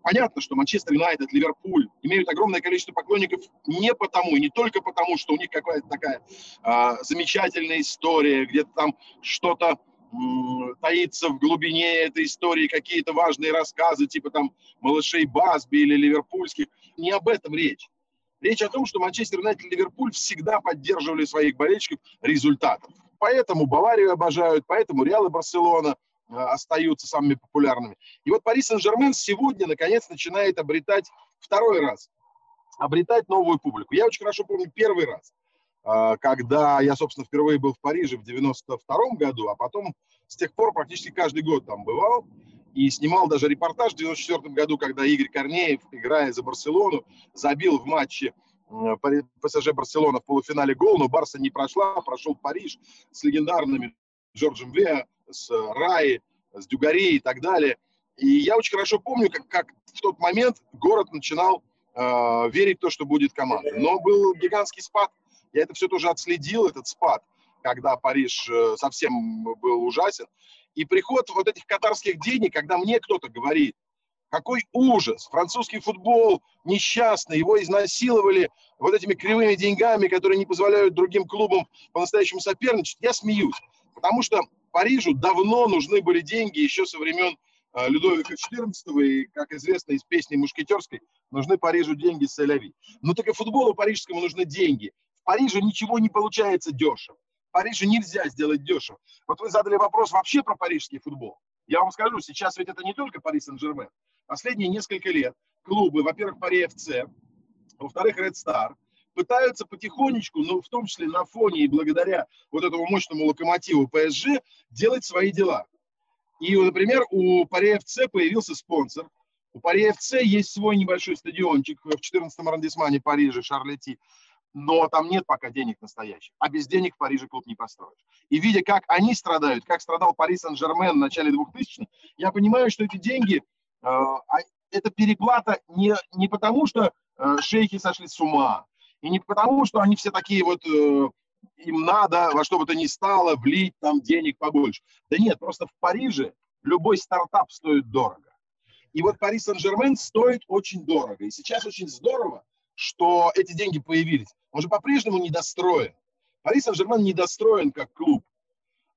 Понятно, что Манчестер Юнайтед, Ливерпуль имеют огромное количество поклонников не потому и не только потому, что у них какая-то такая а, замечательная история, где-то там что-то таится в глубине этой истории какие-то важные рассказы, типа там малышей Басби или ливерпульских. Не об этом речь. Речь о том, что Манчестер Юнайтед и Ливерпуль всегда поддерживали своих болельщиков результатом. Поэтому Баварию обожают, поэтому Реал и Барселона э, остаются самыми популярными. И вот Пари Сен-Жермен сегодня, наконец, начинает обретать второй раз, обретать новую публику. Я очень хорошо помню первый раз, э, когда я, собственно, впервые был в Париже в 92 году, а потом с тех пор практически каждый год там бывал и снимал даже репортаж в 94 году, когда Игорь Корнеев, играя за Барселону, забил в матче ПСЖ Барселона в полуфинале гол, но Барса не прошла, прошел Париж с легендарными Джорджем Веа, с Раи, с Дюгари и так далее. И я очень хорошо помню, как, как в тот момент город начинал э, верить в то, что будет команда. Но был гигантский спад. Я это все тоже отследил, этот спад, когда Париж э, совсем был ужасен. И приход вот этих катарских денег, когда мне кто-то говорит, Какой ужас! Французский футбол несчастный, его изнасиловали вот этими кривыми деньгами, которые не позволяют другим клубам по-настоящему соперничать. Я смеюсь, потому что Парижу давно нужны были деньги еще со времен э, Людовика XIV, и, как известно из песни Мушкетерской, нужны Парижу деньги с Эляви. Ну так и футболу парижскому нужны деньги. В Париже ничего не получается дешево. В Париже нельзя сделать дешево. Вот вы задали вопрос вообще про парижский футбол. Я вам скажу, сейчас ведь это не только Пари Сен-Жермен последние несколько лет клубы, во-первых, Пари ФЦ, во-вторых, Red Star, пытаются потихонечку, ну, в том числе на фоне и благодаря вот этому мощному локомотиву ПСЖ, делать свои дела. И, например, у Пари ФЦ появился спонсор. У Пари ФЦ есть свой небольшой стадиончик в 14-м арендисмане Парижа, Шарлетти, но там нет пока денег настоящих. А без денег в Париже клуб не построишь. И видя, как они страдают, как страдал Пари Сен-Жермен в начале 2000-х, я понимаю, что эти деньги – а, а это переплата не, не потому, что э, шейхи сошли с ума, и не потому, что они все такие вот, э, им надо во что бы то ни стало влить там денег побольше. Да нет, просто в Париже любой стартап стоит дорого. И вот Пари Сен-Жермен стоит очень дорого. И сейчас очень здорово, что эти деньги появились. Он же по-прежнему недостроен. Пари Сен-Жермен недостроен как клуб.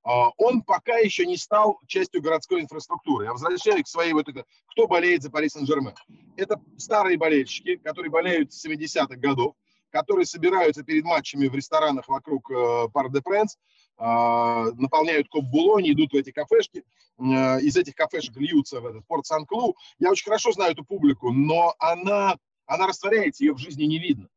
А, он пока еще не стал частью городской инфраструктуры. Я возвращаюсь к своей вот это, кто болеет за Пари Сен-Жермен. Это старые болельщики, которые болеют с 70-х годов, которые собираются перед матчами в ресторанах вокруг э, Пар де Пренс, э, наполняют коп Булони, идут в эти кафешки, э, из этих кафешек льются в этот Порт Сан-Клу. Я очень хорошо знаю эту публику, но она, она растворяется, ее в жизни не видно.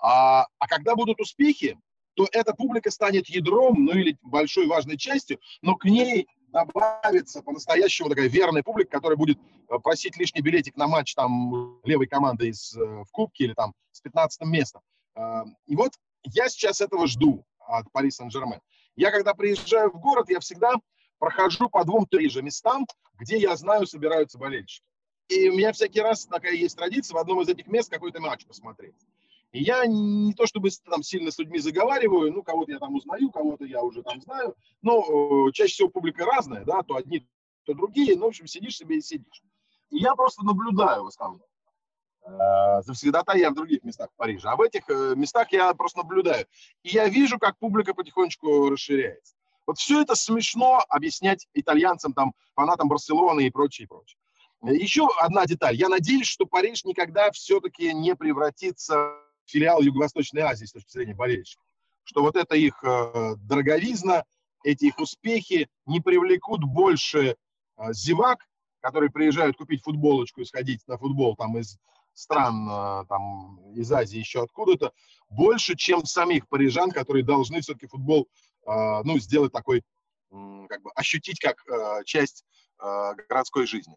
А, а когда будут успехи, то эта публика станет ядром, ну или большой важной частью, но к ней добавится по-настоящему такая верная публика, которая будет э, просить лишний билетик на матч там левой команды из, э, в Кубке или там с 15 местом. Э, и вот я сейчас этого жду от Пари Сен-Жермен. Я когда приезжаю в город, я всегда прохожу по двум-три же местам, где я знаю собираются болельщики. И у меня всякий раз такая есть традиция в одном из этих мест какой-то матч посмотреть. И я не то чтобы там сильно с людьми заговариваю, ну, кого-то я там узнаю, кого-то я уже там знаю, но э, чаще всего публика разная, да, то одни, то другие, ну, в общем, сидишь себе и сидишь. И я просто наблюдаю в основном. Э, завсегда-то я в других местах Парижа, а в этих э, местах я просто наблюдаю. И я вижу, как публика потихонечку расширяется. Вот все это смешно объяснять итальянцам, там, фанатам Барселоны и прочее, и прочее. Еще одна деталь. Я надеюсь, что Париж никогда все-таки не превратится филиал Юго-Восточной Азии с точки зрения болельщиков, что вот это их э, дороговизна, эти их успехи не привлекут больше э, зевак, которые приезжают купить футболочку и сходить на футбол там из стран, э, там, из Азии, еще откуда-то, больше, чем самих парижан, которые должны все-таки футбол, ну, сделать такой, как бы ощутить как часть городской жизни.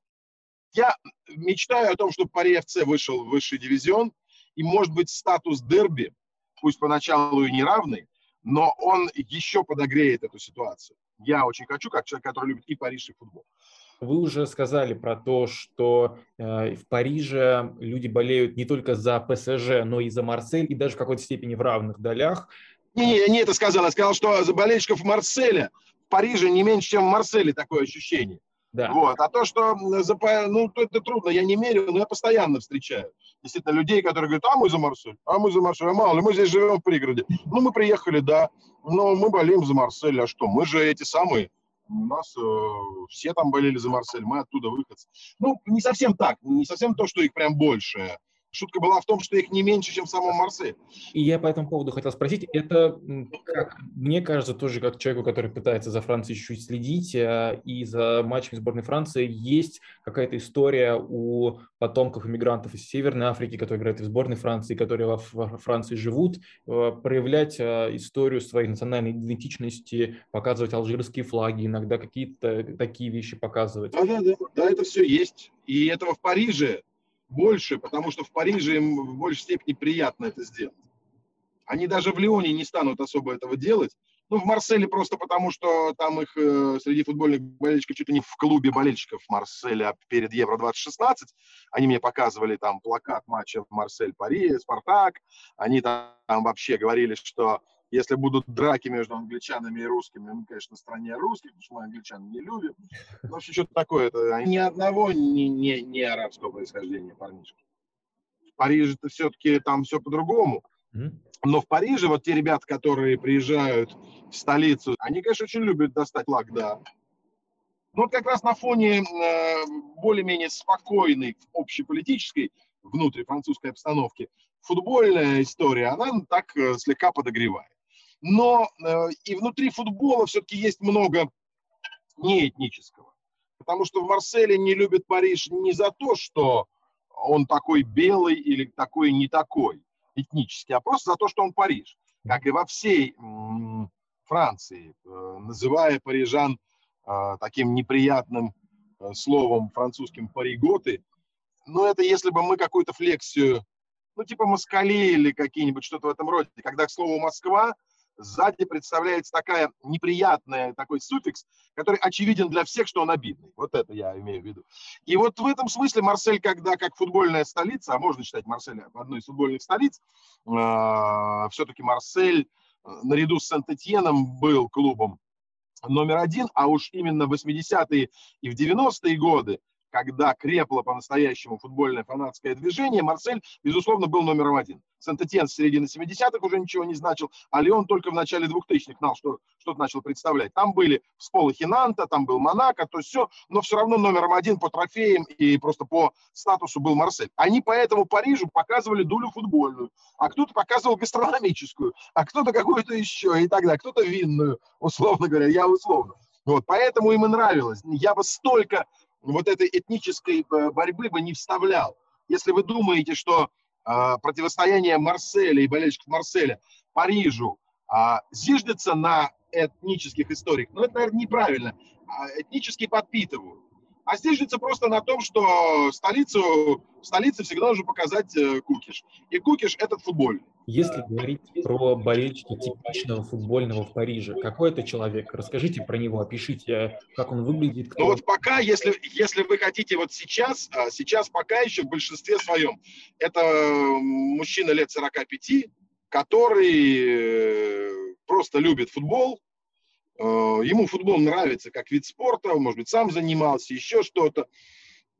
Я мечтаю о том, чтобы Пари ФЦ вышел в высший дивизион, и, может быть, статус дерби, пусть поначалу и неравный, но он еще подогреет эту ситуацию. Я очень хочу, как человек, который любит и Париж, и футбол. Вы уже сказали про то, что э, в Париже люди болеют не только за ПСЖ, но и за Марсель, и даже в какой-то степени в равных долях. Не, не, не это сказал. Я сказал, что за болельщиков Марселя в Париже не меньше, чем в Марселе такое ощущение. Да. Вот. А то, что ну, это трудно, я не мерю, но я постоянно встречаю. Действительно, людей, которые говорят, а мы за Марсель, а мы за Марсель, а мало ли, мы здесь живем в пригороде. Ну, мы приехали, да, но мы болеем за Марсель, а что? Мы же эти самые, у нас э, все там болели за Марсель, мы оттуда выходцы. Ну, не совсем так, не совсем то, что их прям больше. Шутка была в том, что их не меньше, чем в самом Марселе. И я по этому поводу хотел спросить, это, как, мне кажется, тоже как человеку, который пытается за Францией чуть-чуть следить, а, и за матчами сборной Франции, есть какая-то история у потомков иммигрантов из Северной Африки, которые играют в сборной Франции, которые во, Франции живут, а, проявлять а, историю своей национальной идентичности, показывать алжирские флаги, иногда какие-то такие вещи показывать. Да, да, да, да, это все есть. И этого в Париже больше, потому что в Париже им в большей степени приятно это сделать. Они даже в Лионе не станут особо этого делать. Ну, в Марселе просто потому, что там их э, среди футбольных болельщиков чуть ли не в клубе болельщиков Марселя перед Евро-2016. Они мне показывали там плакат матча Марсель-Пари, Спартак. Они там, там вообще говорили, что Если будут драки между англичанами и русскими, мы, конечно, на стороне русских, потому что мы англичан не любим. Но вообще что-то такое. Это ни одного не, не, не арабского происхождения парнишки. В Париже-то все-таки там все по-другому. Но в Париже вот те ребята, которые приезжают в столицу, они, конечно, очень любят достать флаг, да. Но вот как раз на фоне э, более-менее спокойной общеполитической внутрифранцузской обстановки футбольная история, она так э, слегка подогревает. Но э, и внутри футбола все-таки есть много неэтнического. Потому что в Марселе не любят Париж не за то, что он такой белый или такой не такой этнически, а просто за то, что он Париж. Как и во всей Франции, э, называя парижан э, таким неприятным словом французским париготы, но это если бы мы какую-то флексию, ну типа москали или какие-нибудь что-то в этом роде, когда к слову Москва сзади представляется такая неприятная, такой суффикс, который очевиден для всех, что он обидный. Вот это я имею в виду. И вот в этом смысле Марсель, когда как футбольная столица, а можно считать Марсель одной из футбольных столиц, э, все-таки Марсель э, наряду с Сент-Этьеном был клубом номер один, а уж именно в 80-е и в 90-е годы когда крепло по-настоящему футбольное фанатское движение, Марсель, безусловно, был номером один. Сент-Этьен с середины 70-х уже ничего не значил, а Леон только в начале 2000-х знал, что что-то начал представлять. Там были всполохи Нанта, там был Монако, то все, но все равно номером один по трофеям и просто по статусу был Марсель. Они поэтому Парижу показывали дулю футбольную, а кто-то показывал гастрономическую, а кто-то какую-то еще и так далее, кто-то винную, условно говоря, я условно. Вот, поэтому им и нравилось. Я бы столько вот этой этнической э, борьбы бы не вставлял. Если вы думаете, что э, противостояние Марселя и болельщиков Марселя Парижу э, зиждется на этнических историях, ну это, наверное, неправильно. А этнически подпитывают а стержится просто на том, что столицу, столице всегда нужно показать э, Кукиш. И Кукиш – этот футбольный. Если говорить про болельщика типичного футбольного в Париже, какой это человек? Расскажите про него, опишите, как он выглядит. Кто... Ну вот пока, если, если вы хотите вот сейчас, а, сейчас пока еще в большинстве своем, это мужчина лет 45, который э, просто любит футбол, Э, ему футбол нравится как вид спорта, может быть, сам занимался, еще что-то,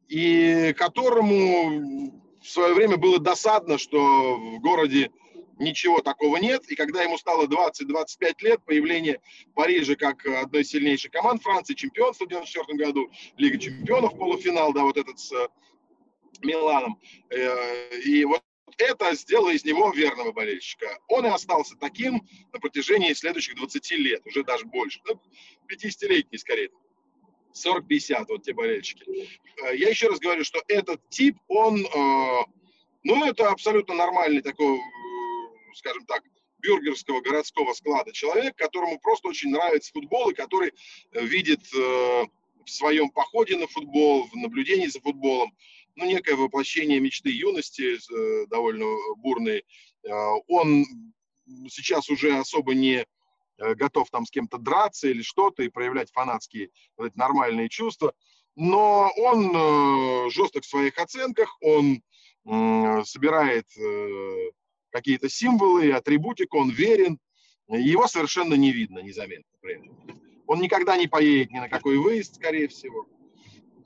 и которому в свое время было досадно, что в городе ничего такого нет, и когда ему стало 20-25 лет, появление Парижа как одной из сильнейших команд Франции, чемпионство в 94 году, Лига чемпионов, полуфинал, да, вот этот с Миланом, э, и вот это сделало из него верного болельщика. Он и остался таким на протяжении следующих 20 лет, уже даже больше, ну, 50-летний скорее. 40-50, вот те болельщики. Э, я еще раз говорю, что этот тип, он, э, ну, это абсолютно нормальный такой, э, скажем так, бюргерского городского склада человек, которому просто очень нравится футбол и который видит в своем походе на футбол, в наблюдении за футболом, ну, некое воплощение мечты юности, э, довольно бурной. А, он сейчас уже особо не э, готов там с кем-то драться или что-то и проявлять фанатские вот нормальные чувства. Но он э, жесток в своих оценках, он собирает какие-то символы и атрибутику, он верен, его совершенно не видно, незаметно. Он никогда не поедет ни на какой выезд, скорее всего.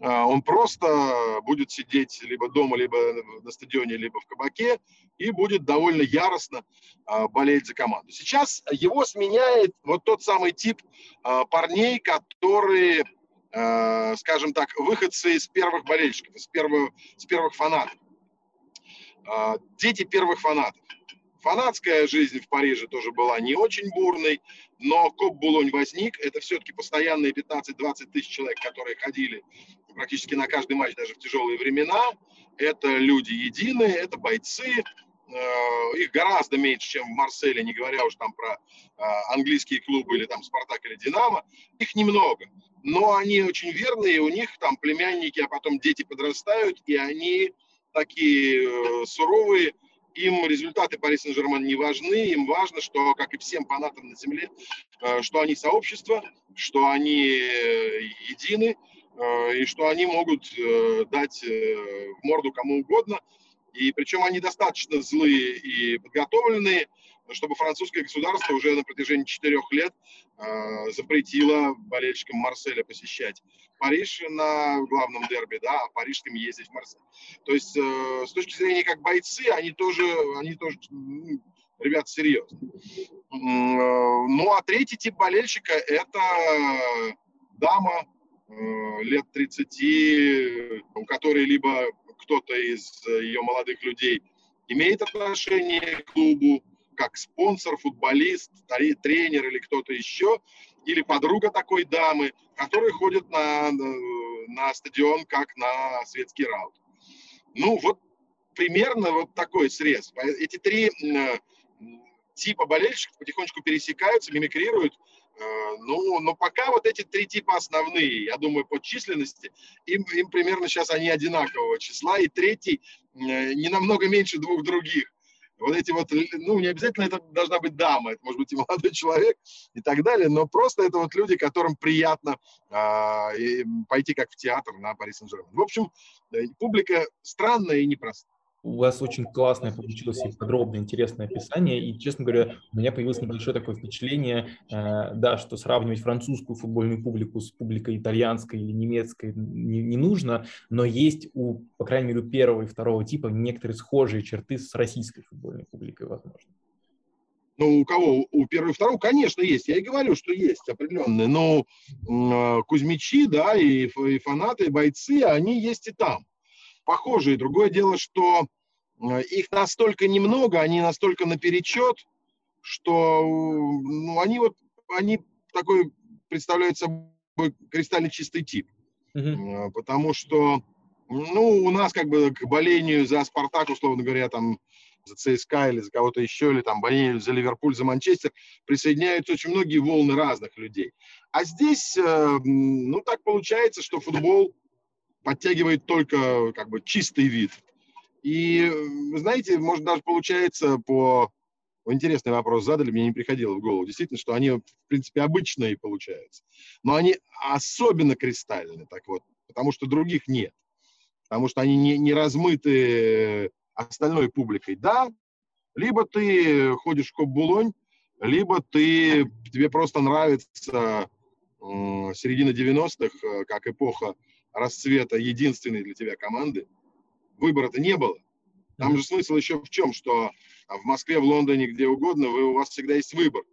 А, он просто будет сидеть либо дома, либо на стадионе, либо в кабаке и будет довольно яростно а, болеть за команду. Сейчас его сменяет вот тот самый тип а, парней, которые, скажем так, выходцы из первых болельщиков, из первых, из первых фанатов. Дети первых фанатов. Фанатская жизнь в Париже тоже была не очень бурной, но Коп Булонь возник. Это все-таки постоянные 15-20 тысяч человек, которые ходили практически на каждый матч, даже в тяжелые времена. Это люди единые, это бойцы. Э, их гораздо меньше, чем в Марселе, не говоря уж там про э, английские клубы или там Спартак или Динамо. Их немного. Но они очень верные, у них там племянники, а потом дети подрастают, и они такие э, суровые, им результаты Пари Сен-Жермен не важны, им важно, что, как и всем фанатам на земле, э, что они сообщество, что они э, едины, э, и что они могут дать в морду кому угодно. И причем они достаточно злые и подготовленные, чтобы французское государство уже на протяжении четырех лет э, запретило болельщикам Марселя посещать Париж на главном дерби, да, а парижским ездить в Марсель. То есть э, с точки зрения как бойцы, они тоже, они тоже ну, ребята серьезно. Э, ну а третий тип болельщика – это дама э, лет 30, у которой либо кто-то из ее молодых людей имеет отношение к клубу, как спонсор, футболист, тренер или кто-то еще, или подруга такой дамы, которые ходят на, на стадион как на светский раут. Ну, вот примерно вот такой срез. Эти три типа болельщиков потихонечку пересекаются, мимикрируют. Э, ну, но пока вот эти три типа основные, я думаю, по численности, им, им примерно сейчас они одинакового числа, и третий э, не намного меньше двух других. Вот эти вот, ну, не обязательно это должна быть дама, это может быть и молодой человек и так далее, но просто это вот люди, которым приятно э, пойти как в театр на Пари Сен-Жермен. В общем, э, публика странная и непростая. У вас очень классное получилось и подробное, интересное описание. И, честно говоря, у меня появилось небольшое такое впечатление, э, да, что сравнивать французскую футбольную публику с публикой итальянской или немецкой не, не нужно, но есть у, по крайней мере, у первого и второго типа некоторые схожие черты с российской футбольной публикой, возможно. Ну, у кого? У первого и второго, конечно, есть. Я и говорю, что есть определенные. Но э, Кузьмичи, да, и, и фанаты, и бойцы, они есть и там похожие. Другое дело, что э, их настолько немного, они настолько наперечет, что ну, они вот они такой представляют собой кристально чистый тип. Uh-huh. Потому что ну, у нас как бы к болению за Спартак, условно говоря, там за ЦСКА или за кого-то еще, или там болению за Ливерпуль, за Манчестер, присоединяются очень многие волны разных людей. А здесь, э, ну, так получается, что футбол подтягивает только как бы чистый вид. И, вы знаете, может даже получается по... Интересный вопрос задали, мне не приходило в голову. Действительно, что они, в принципе, обычные получаются. Но они особенно кристальны, так вот, потому что других нет. Потому что они не, не размыты остальной публикой. Да, либо ты ходишь в Коп-Булонь, либо ты, тебе просто нравится э, середина 90-х, э, как эпоха расцвета единственной для тебя команды, выбора-то не было. Там же смысл еще в чем, что в Москве, в Лондоне, где угодно, вы, у вас всегда есть выбор.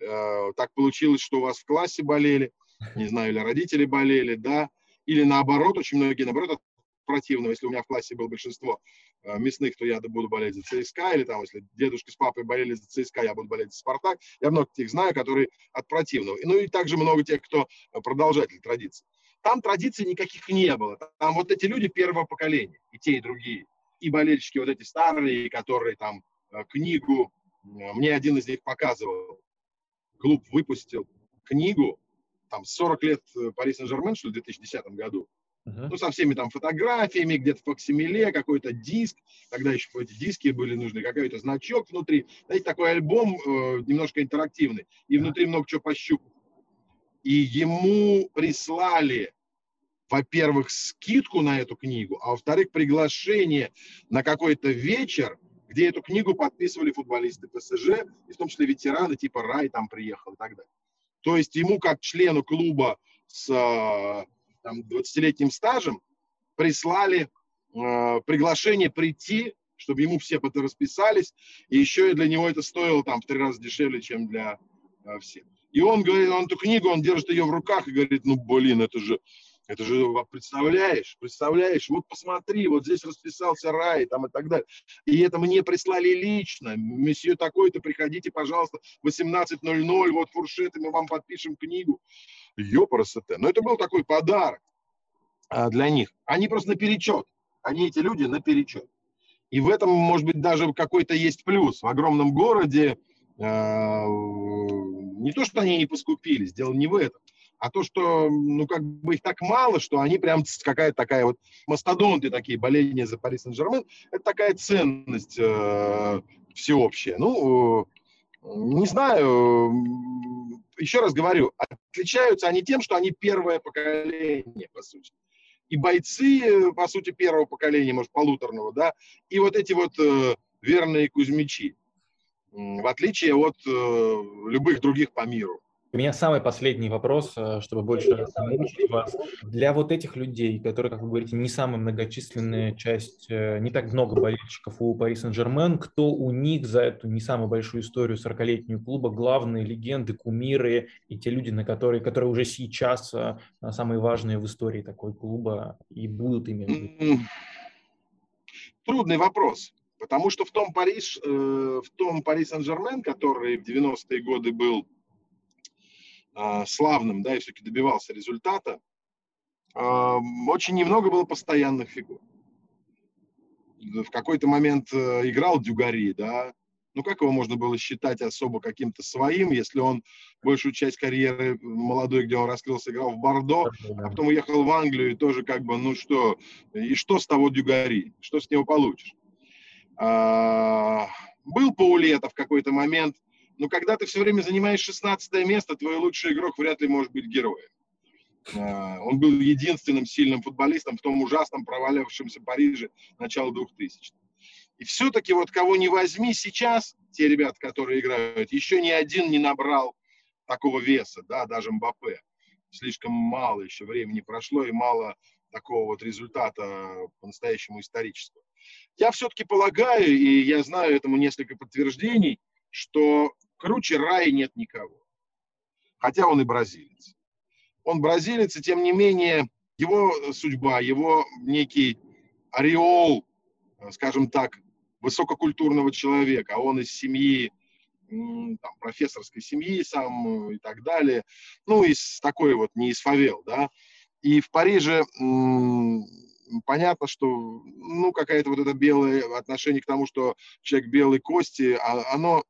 Э, так получилось, что у вас в классе болели, не знаю, или родители болели, да, или наоборот, очень многие, наоборот, противного, если у меня в классе было большинство э, мясных, то я буду болеть за ЦСКА, или там, если дедушка с папой болели за ЦСКА, я буду болеть за Спартак. Я много тех знаю, которые от противного. Ну и также много тех, кто продолжатель традиций. Там традиций никаких не было. Там вот эти люди первого поколения, и те, и другие. И болельщики вот эти старые, которые там э, книгу, э, мне один из них показывал, клуб выпустил книгу, там 40 лет э, Пари Сен-Жермен, что в 2010 году, uh-huh. ну, со всеми там фотографиями, где-то факсимиле, какой-то диск, тогда еще эти диски были нужны, какой-то значок внутри. Знаете, такой альбом э, немножко интерактивный, и внутри много чего пощупать и ему прислали, во-первых, скидку на эту книгу, а во-вторых, приглашение на какой-то вечер, где эту книгу подписывали футболисты ПСЖ, и в том числе ветераны, типа Рай там приехал и так далее. То есть ему, как члену клуба с там, 20-летним стажем, прислали э, приглашение прийти, чтобы ему все расписались, и еще и для него это стоило там в три раза дешевле, чем для э, всех. И он говорит, он эту книгу, он держит ее в руках и говорит, ну, блин, это же, это же, представляешь, представляешь, вот посмотри, вот здесь расписался рай, там и так далее. И это мне прислали лично, месье такой-то, приходите, пожалуйста, 18.00, вот фуршеты, мы вам подпишем книгу. Ёпарасоте. Но это был такой подарок а, для них. Они просто наперечет. Они, эти люди, наперечет. И в этом, может быть, даже какой-то есть плюс. В огромном городе а, не то, что они не поскупились, дело не в этом, а то, что, ну, как бы их так мало, что они прям какая-то такая вот мастодонты такие, боления за Пари Сен-Жермен, это такая ценность э, всеобщая. Ну, не знаю, еще раз говорю, отличаются они тем, что они первое поколение, по сути. И бойцы, по сути, первого поколения, может, полуторного, да, и вот эти вот э, верные кузьмичи. В отличие от э, любых других по миру. У меня самый последний вопрос, э, чтобы больше научить вас. Для вот этих людей, которые, как вы говорите, не самая многочисленная часть, э, не так много болельщиков у Пари Сен-Жермен, кто у них за эту не самую большую историю 40-летнюю клуба главные легенды, кумиры и те люди, на которые, которые уже сейчас э, самые важные в истории такой клуба и будут ими? Трудный вопрос. Потому что в том Париж, в том Пари Сен-Жермен, который в 90-е годы был а, славным, да, и все-таки добивался результата, а, очень немного было постоянных фигур. В какой-то момент э, играл Дюгари, да, ну как его можно было считать особо каким-то своим, если он большую часть карьеры молодой, где он раскрылся, играл в Бордо, а потом уехал в Англию и тоже как бы, ну что, и что с того Дюгари, что с него получишь? А, был Паулета в какой-то момент, но когда ты все время занимаешь 16 место, твой лучший игрок вряд ли может быть героем. А, он был единственным сильным футболистом в том ужасном провалившемся Париже начала 2000-х. И все-таки вот кого не возьми сейчас, те ребята, которые играют, еще ни один не набрал такого веса, да, даже Мбаппе. Слишком мало еще времени прошло и мало такого вот результата по-настоящему исторического. Я все-таки полагаю, и я знаю этому несколько подтверждений, что Круче Рая нет никого. Хотя он и бразилец. Он бразилец, и тем не менее его судьба, его некий ореол, скажем так, высококультурного человека, а он из семьи, там, профессорской семьи сам и так далее, ну, из такой вот, не из фавел, да, и в Париже понятно, что, ну, какая-то вот это белое отношение к тому, что человек белой кости, а, оно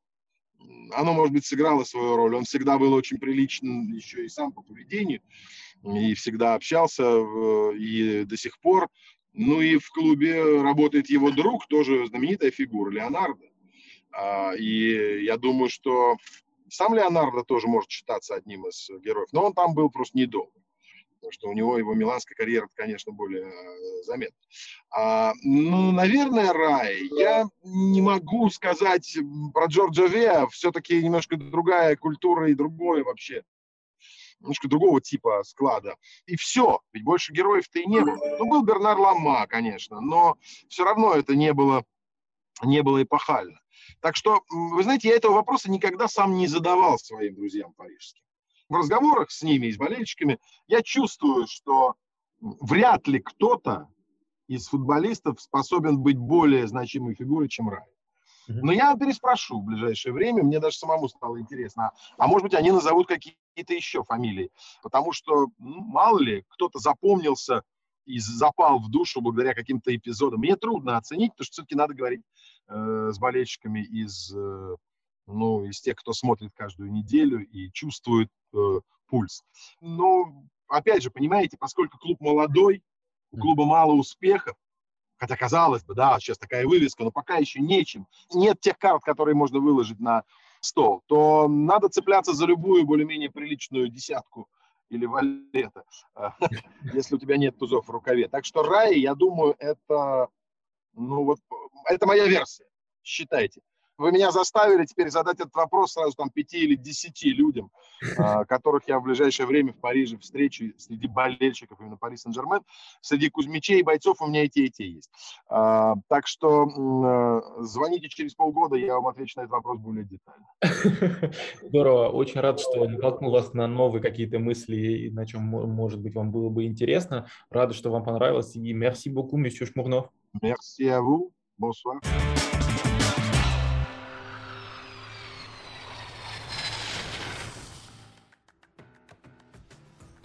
оно, может быть, сыграло свою роль. Он всегда был очень приличным еще и сам по поведению, и всегда общался, и до сих пор. Ну и в клубе работает его друг, тоже знаменитая фигура, Леонардо. А, и я думаю, что сам Леонардо тоже может считаться одним из героев, но он там был просто недолго потому что у него его миланская карьера, конечно, более э, заметна. А, ну, наверное, Рай. Я не могу сказать про Джорджа Веа, все-таки немножко другая культура и другое вообще немножко другого типа склада. И все, ведь больше героев-то и не было. Ну, был Бернар Лама, конечно, но все равно это не было, не было эпохально. Так что, вы знаете, я этого вопроса никогда сам не задавал своим друзьям парижским в разговорах с ними, с болельщиками, я чувствую, что вряд ли кто-то из футболистов способен быть более значимой фигурой, чем Рай. Но я переспрошу в ближайшее время, мне даже самому стало интересно. А может быть, они назовут какие-то еще фамилии. Потому что, ну, мало ли, кто-то запомнился и запал в душу благодаря каким-то эпизодам. Мне трудно оценить, потому что все-таки надо говорить э, с болельщиками из э, ну, из тех, кто смотрит каждую неделю и чувствует э, пульс. Но, опять же, понимаете, поскольку клуб молодой, у клуба мало успехов, хотя казалось бы, да, сейчас такая вывеска, но пока еще нечем, нет тех карт, которые можно выложить на стол, то надо цепляться за любую более-менее приличную десятку или валета, если у тебя нет тузов в рукаве. Так что рай, я думаю, это, ну вот, это моя версия. Считайте. Вы меня заставили теперь задать этот вопрос сразу там пяти или десяти людям, а, которых я в ближайшее время в Париже встречу среди болельщиков именно Пари Сен-Жермен. Среди кузьмичей и бойцов у меня и те, и те есть. А, так что э, звоните через полгода, я вам отвечу на этот вопрос более детально. Здорово. Очень рад, что натолкнул вас на новые какие-то мысли, на чем, может быть, вам было бы интересно. Рад, что вам понравилось. И merci beaucoup, monsieur Шмурнов. Merci à vous. Bonsoir.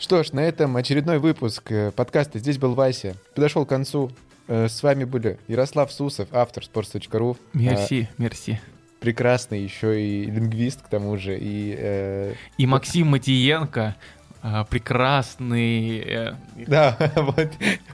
Что ж, на этом очередной выпуск э, подкаста «Здесь был Вася» подошел к концу. Э, с вами были Ярослав Сусов, автор sports.ru. Мерси, а, мерси. Прекрасный еще и лингвист, к тому же. И, э... и Максим Матиенко, прекрасный... Э, да, вот,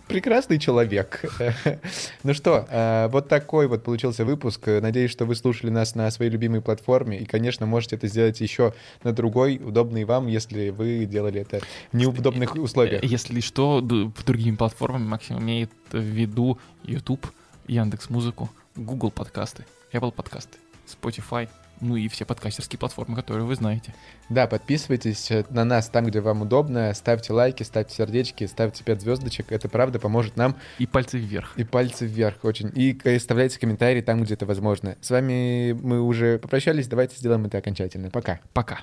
прекрасный человек. ну что, а, вот такой вот получился выпуск. Надеюсь, что вы слушали нас на своей любимой платформе. И, конечно, можете это сделать еще на другой, удобный вам, если вы делали это в неудобных условиях. Если что, другими платформами Максим имеет в виду YouTube, Яндекс Музыку, Google подкасты, Apple подкасты, Spotify, ну и все подкастерские платформы, которые вы знаете. Да, подписывайтесь на нас там, где вам удобно, ставьте лайки, ставьте сердечки, ставьте 5 звездочек, это правда поможет нам. И пальцы вверх. И пальцы вверх очень. И оставляйте комментарии там, где это возможно. С вами мы уже попрощались, давайте сделаем это окончательно. Пока. Пока.